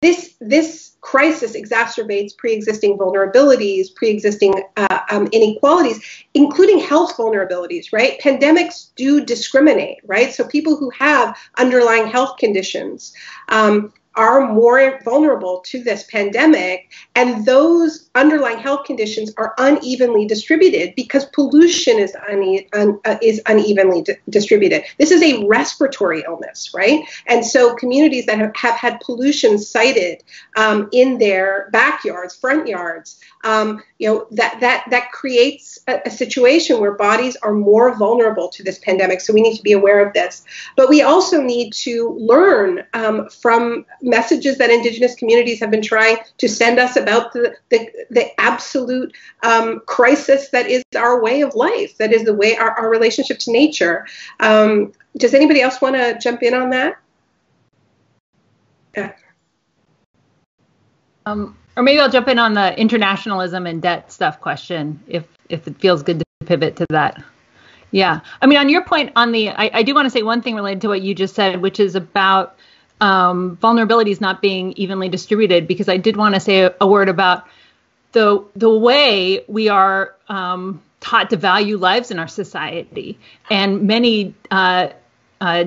this this crisis exacerbates pre-existing vulnerabilities, pre-existing uh, um, inequalities, including health vulnerabilities. Right? Pandemics do discriminate. Right? So people who have underlying health conditions. Um, are more vulnerable to this pandemic, and those underlying health conditions are unevenly distributed because pollution is, une- un- uh, is unevenly di- distributed. This is a respiratory illness, right? And so communities that have, have had pollution sited um, in their backyards, front yards, um, you know that that that creates a, a, situation where bodies are more vulnerable to this pandemic. So we need to be aware of this, but we also need to learn um, from messages that Indigenous communities have been trying to send us about the the, the absolute um, crisis that is our way of life, that is the way our, our relationship to nature. Um, does anybody else want to jump in on that? Yeah. Um, or maybe I'll jump in on the internationalism and debt stuff question if if it feels good to pivot to that. Yeah, I mean, on your point on the, I, I do want to say one thing related to what you just said, which is about um, vulnerabilities not being evenly distributed, because I did want to say a, a word about the the way we are um, taught to value lives in our society, and many uh, uh,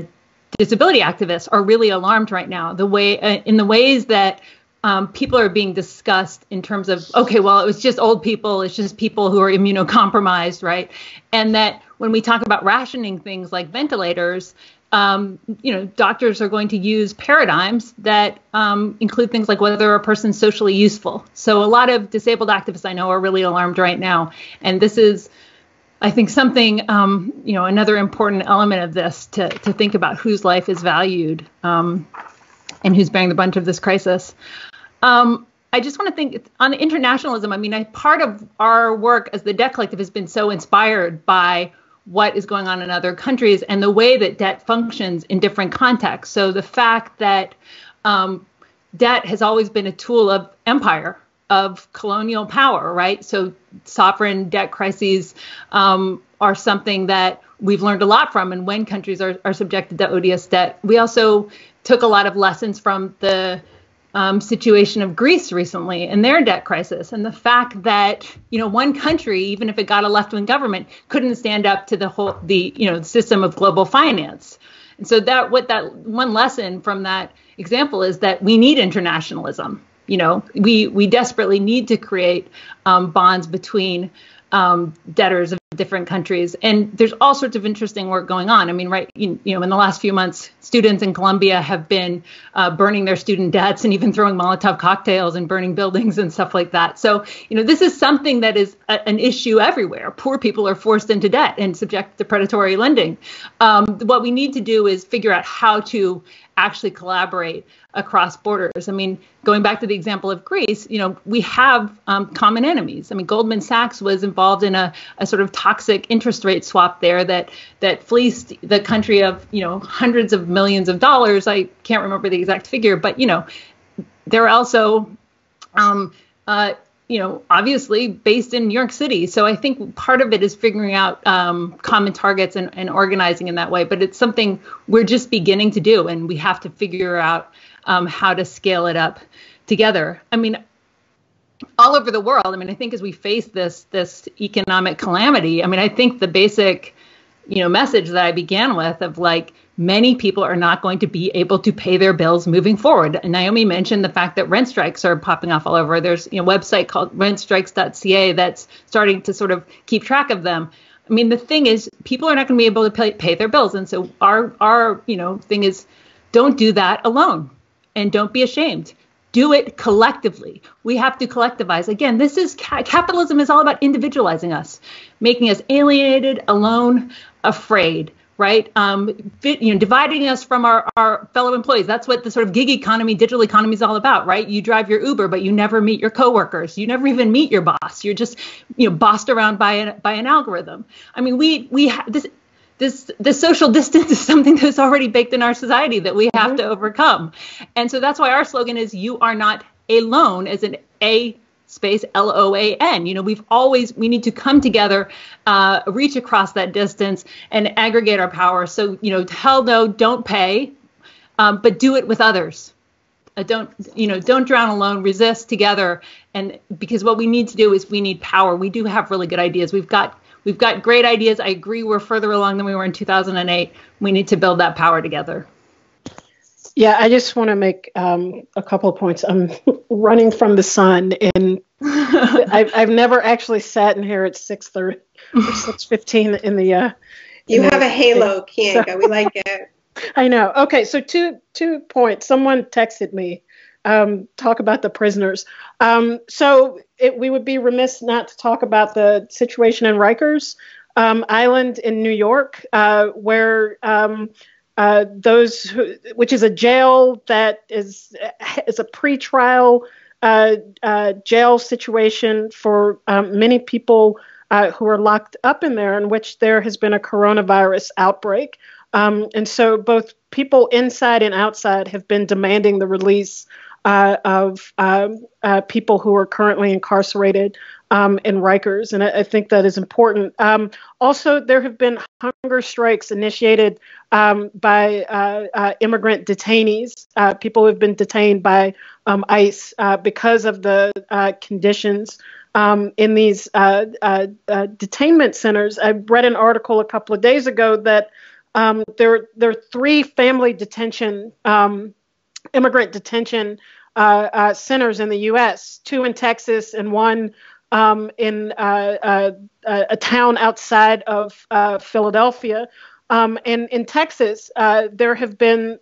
disability activists are really alarmed right now. The way uh, in the ways that um, people are being discussed in terms of okay, well, it was just old people, it's just people who are immunocompromised, right? And that when we talk about rationing things like ventilators, um, you know, doctors are going to use paradigms that um, include things like whether a person's socially useful. So a lot of disabled activists I know are really alarmed right now, and this is. I think something, um, you know, another important element of this to, to think about whose life is valued um, and who's bearing the brunt of this crisis. Um, I just want to think on internationalism. I mean, I, part of our work as the Debt Collective has been so inspired by what is going on in other countries and the way that debt functions in different contexts. So the fact that um, debt has always been a tool of empire, of colonial power, right? So sovereign debt crises um, are something that we've learned a lot from and when countries are, are subjected to odious debt. We also took a lot of lessons from the um, situation of Greece recently and their debt crisis, and the fact that you know one country, even if it got a left-wing government, couldn't stand up to the whole the you know system of global finance. And so that what that one lesson from that example is that we need internationalism. You know, we we desperately need to create um, bonds between um, debtors of different countries. And there's all sorts of interesting work going on. I mean, right, you, you know, in the last few months, students in Colombia have been uh, burning their student debts and even throwing Molotov cocktails and burning buildings and stuff like that. So, you know, this is something that is a, an issue everywhere. Poor people are forced into debt and subject to predatory lending. Um, what we need to do is figure out how to actually collaborate across borders. I mean, going back to the example of Greece, you know, we have um, common enemies. I mean, Goldman Sachs was involved in a, a sort of toxic interest rate swap there that that fleeced the country of you know hundreds of millions of dollars. I can't remember the exact figure, but you know, there are also um, uh, you know, obviously based in New York City. So I think part of it is figuring out um, common targets and, and, organizing in that way. But it's something we're just beginning to do, and we have to figure out um, how to scale it up together. I mean, all over the world. I mean, I think as we face this this economic calamity, I mean, I think the basic, you know, message that I began with of like many people are not going to be able to pay their bills moving forward. And Naomi mentioned the fact that rent strikes are popping off all over. There's a website called rentstrikes.ca that's starting to sort of keep track of them. I mean, the thing is, people are not going to be able to pay, pay their bills, and so our our you know thing is, don't do that alone, and don't be ashamed. Do it collectively. We have to collectivize. Again, this is capitalism is all about individualizing us, making us alienated, alone, afraid right? Um, fit, you know, dividing us from our, our fellow employees. That's what the sort of gig economy, digital economy is all about, right? You drive your Uber, but you never meet your coworkers. You never even meet your boss. You're just, you know, bossed around by an by an algorithm. I mean, we we ha- this this the social distance is something that's already baked in our society that we have mm-hmm. to overcome. And so that's why our slogan is "You are not alone" as an A space L O A N. You know, we've always, we need to come together, uh, reach across that distance and aggregate our power. So, you know, hell no, don't pay, um, but do it with others. Uh, don't, you know, don't drown alone, resist together. And because what we need to do is we need power. We do have really good ideas. We've got, we've got great ideas. I agree we're further along than we were in 2008. We need to build that power together. Yeah, I just want to make um, a couple of points. I'm running from the sun, and I've, I've never actually sat in here at six thirty or six fifteen in the. Uh, you have the, a halo, Keeanga. So, we like it. I know. Okay, so two two points. Someone texted me. Um, talk about the prisoners. Um, so it, we would be remiss not to talk about the situation in Rikers um, Island in New York, uh, where um, uh, those who, which is a jail that is is a pretrial uh, uh, jail situation for um, many people uh, who are locked up in there, in which there has been a coronavirus outbreak. Um, and so both people inside and outside have been demanding the release uh, of um, uh, people who are currently incarcerated um, in Rikers, and I, I, think that is important. Um, also, there have been hunger strikes initiated um, by uh, uh, immigrant detainees, uh, people who have been detained by um, ICE uh, because of the uh, conditions um, in these uh, detainment centers. I read an article a couple of days ago that um, there, there are three family detention, immigrant detention centers in the U.S., two in Texas and one um, in uh, uh, a town outside of uh, Philadelphia. Um, and in Texas, uh, there have been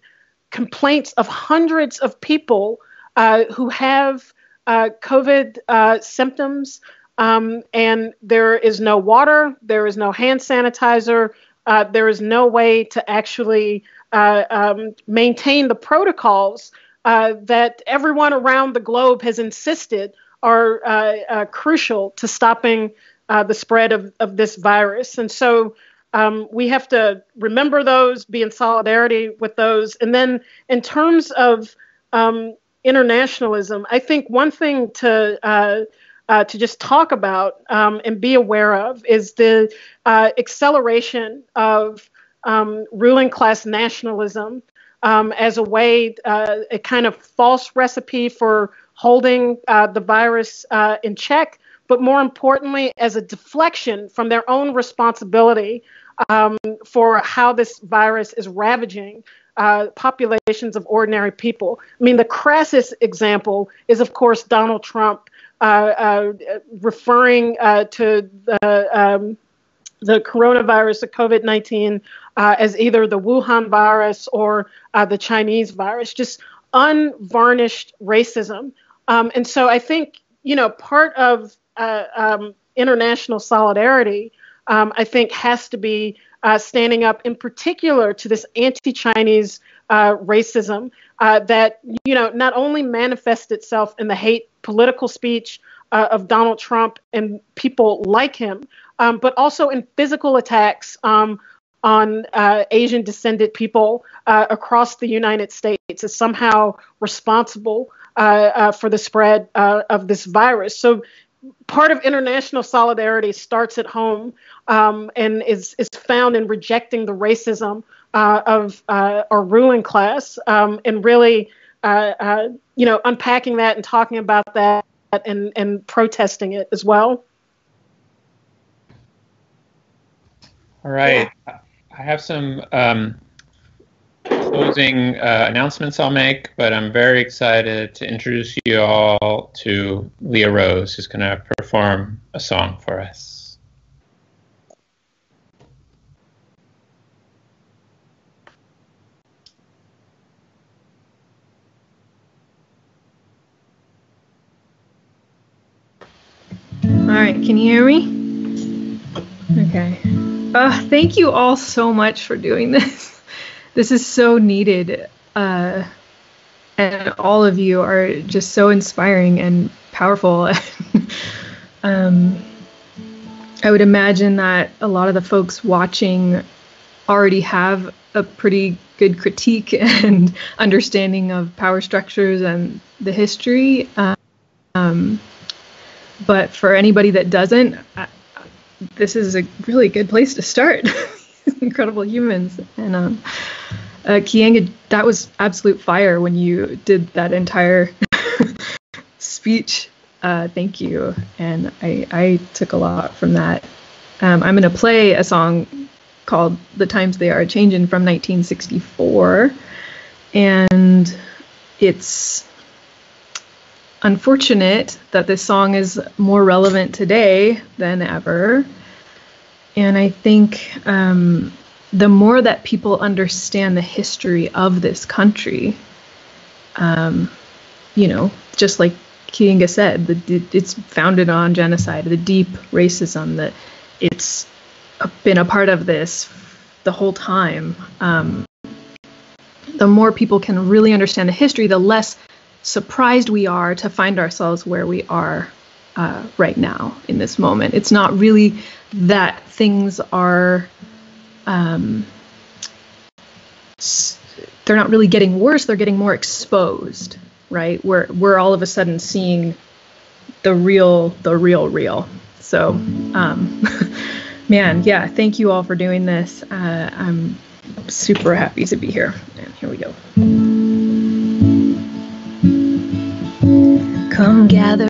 complaints of hundreds of people uh, who have COVID symptoms, um, and there is no water, there is no hand sanitizer, there is no way to actually um, maintain the protocols that everyone around the globe has insisted are uh, uh, crucial to stopping uh, the spread of, of this virus. And so um, we have to remember those, be in solidarity with those. And then in terms of um, internationalism, I think one thing to uh, uh, to just talk about um, and be aware of is the uh, acceleration of um, ruling class nationalism um, as a way, uh, a kind of false recipe for holding uh, the virus uh, in check, but more importantly, as a deflection from their own responsibility um, for how this virus is ravaging uh, populations of ordinary people. I mean, the crassest example is, of course, Donald Trump uh, uh, referring uh, to the, um, the coronavirus, the COVID 19, uh, as either the Wuhan virus or uh, the Chinese virus, just unvarnished racism. Um, and so I think, you know, part of um, international solidarity, um, I think, has to be uh, standing up in particular to this anti-Chinese uh, racism uh, that you know not only manifests itself in the hate political speech uh, of Donald Trump and people like him, um, but also in physical attacks um, on uh, Asian descended people uh, across the United States is somehow responsible for the spread of this virus. So part of international solidarity starts at home um, and is, is found in rejecting the racism uh, of uh, our ruling class um, and really, uh, uh, you know, unpacking that and talking about that and, and protesting it as well. All right. Yeah. I have some um, closing uh, announcements I'll make, but I'm very excited to introduce you all to Lia Rose, who's going to perform a song for us. All right, can you hear me? Okay. Uh, thank you all so much for doing this this is so needed. Uh, and all of you are just so inspiring and powerful. um, I would imagine that a lot of the folks watching already have a pretty good critique and understanding of power structures and the history. Um, but for anybody that doesn't, I, this is a really good place to start. incredible humans. And um, uh, Keeanga, that was absolute fire when you did that entire speech. Uh, thank you. And I, I took a lot from that. Um, I'm going to play a song called The Times They Are Changing from 1964. And it's unfortunate that this song is more relevant today than ever. And I think um, the more that people understand the history of this country, um, you know, just like Keeanga said, the, it's founded on genocide, the deep racism that it's been a part of this the whole time. Um, the more people can really understand the history, the less surprised we are to find ourselves where we are uh, right now in this moment. It's not really that things are um, they're not really getting worse they're getting more exposed right? We're we're all of a sudden seeing the real the real real. So um, man yeah thank you all for doing this. Uh, i'm super happy to be here. And here we go. Come gather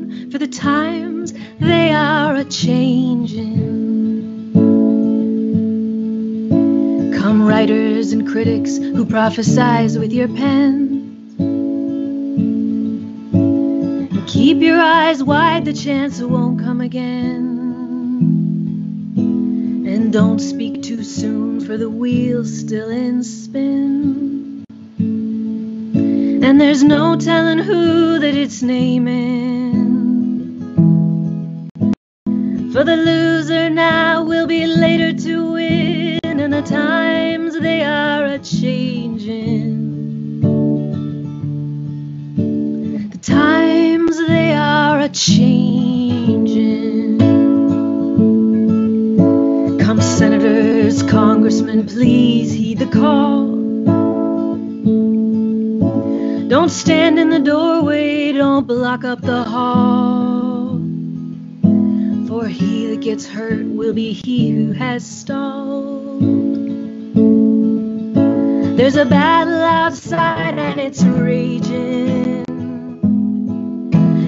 For the times they are a changing. Come, writers and critics who prophesize with your pen. Keep your eyes wide, the chance won't come again. And don't speak too soon, for the wheel's still in spin. And there's no telling who that it's naming. For the loser now will be later to win, and the times they are a changing. The times they are a changing. Come, senators, congressmen, please heed the call. Don't stand in the doorway, don't block up the hall. For he that gets hurt will be he who has stalled. There's a battle outside and it's raging.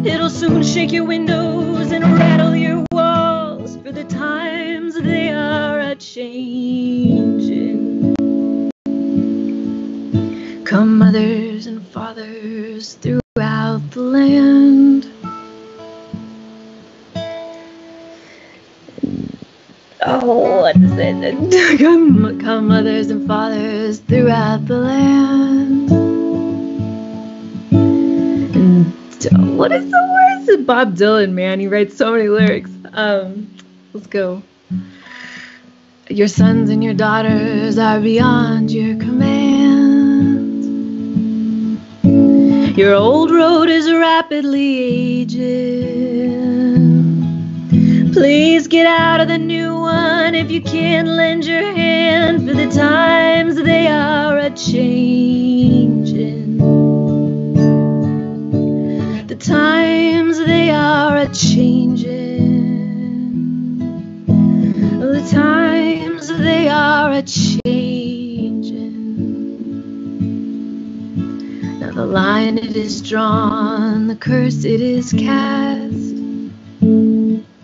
It'll soon shake your windows and rattle your walls, for the times they are a changing. Come, mothers and fathers throughout the land. What is it? Come, come, mothers and fathers throughout the land. And what is the words? Bob Dylan, man, he writes so many lyrics. Um, let's go. Your sons and your daughters are beyond your command. Your old road is rapidly aging. Please get out of the new one if you can lend your hand, for the times they are a changing. The times they are a changing. The times they are a changing. Now the line it is drawn, the curse it is cast.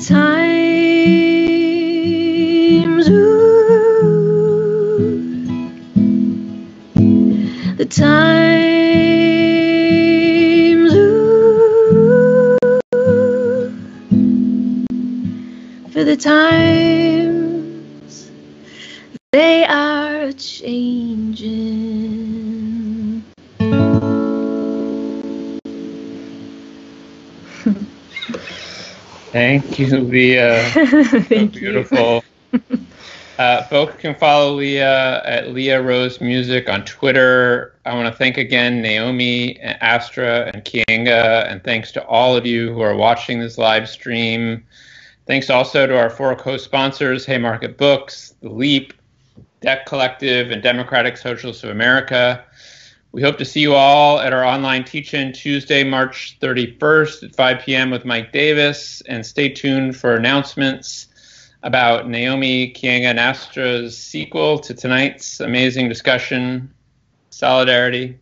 times, ooh, the times, ooh, for the times they are changing. Thank you, Lia. Thank so you. beautiful. uh, folks can follow Lia at Lia Rose Music on Twitter. I want to thank again Naomi, and Astra, and Keeanga, and thanks to all of you who are watching this live stream. Thanks also to our four co-sponsors, Haymarket Books, The Leap, Debt Collective, and Democratic Socialists of America. We hope to see you all at our online teach-in Tuesday, March 31st at 5 p.m. with Mike Davis, and stay tuned for announcements about Naomi Keeanga and Astra's sequel to tonight's amazing discussion, Solidarity.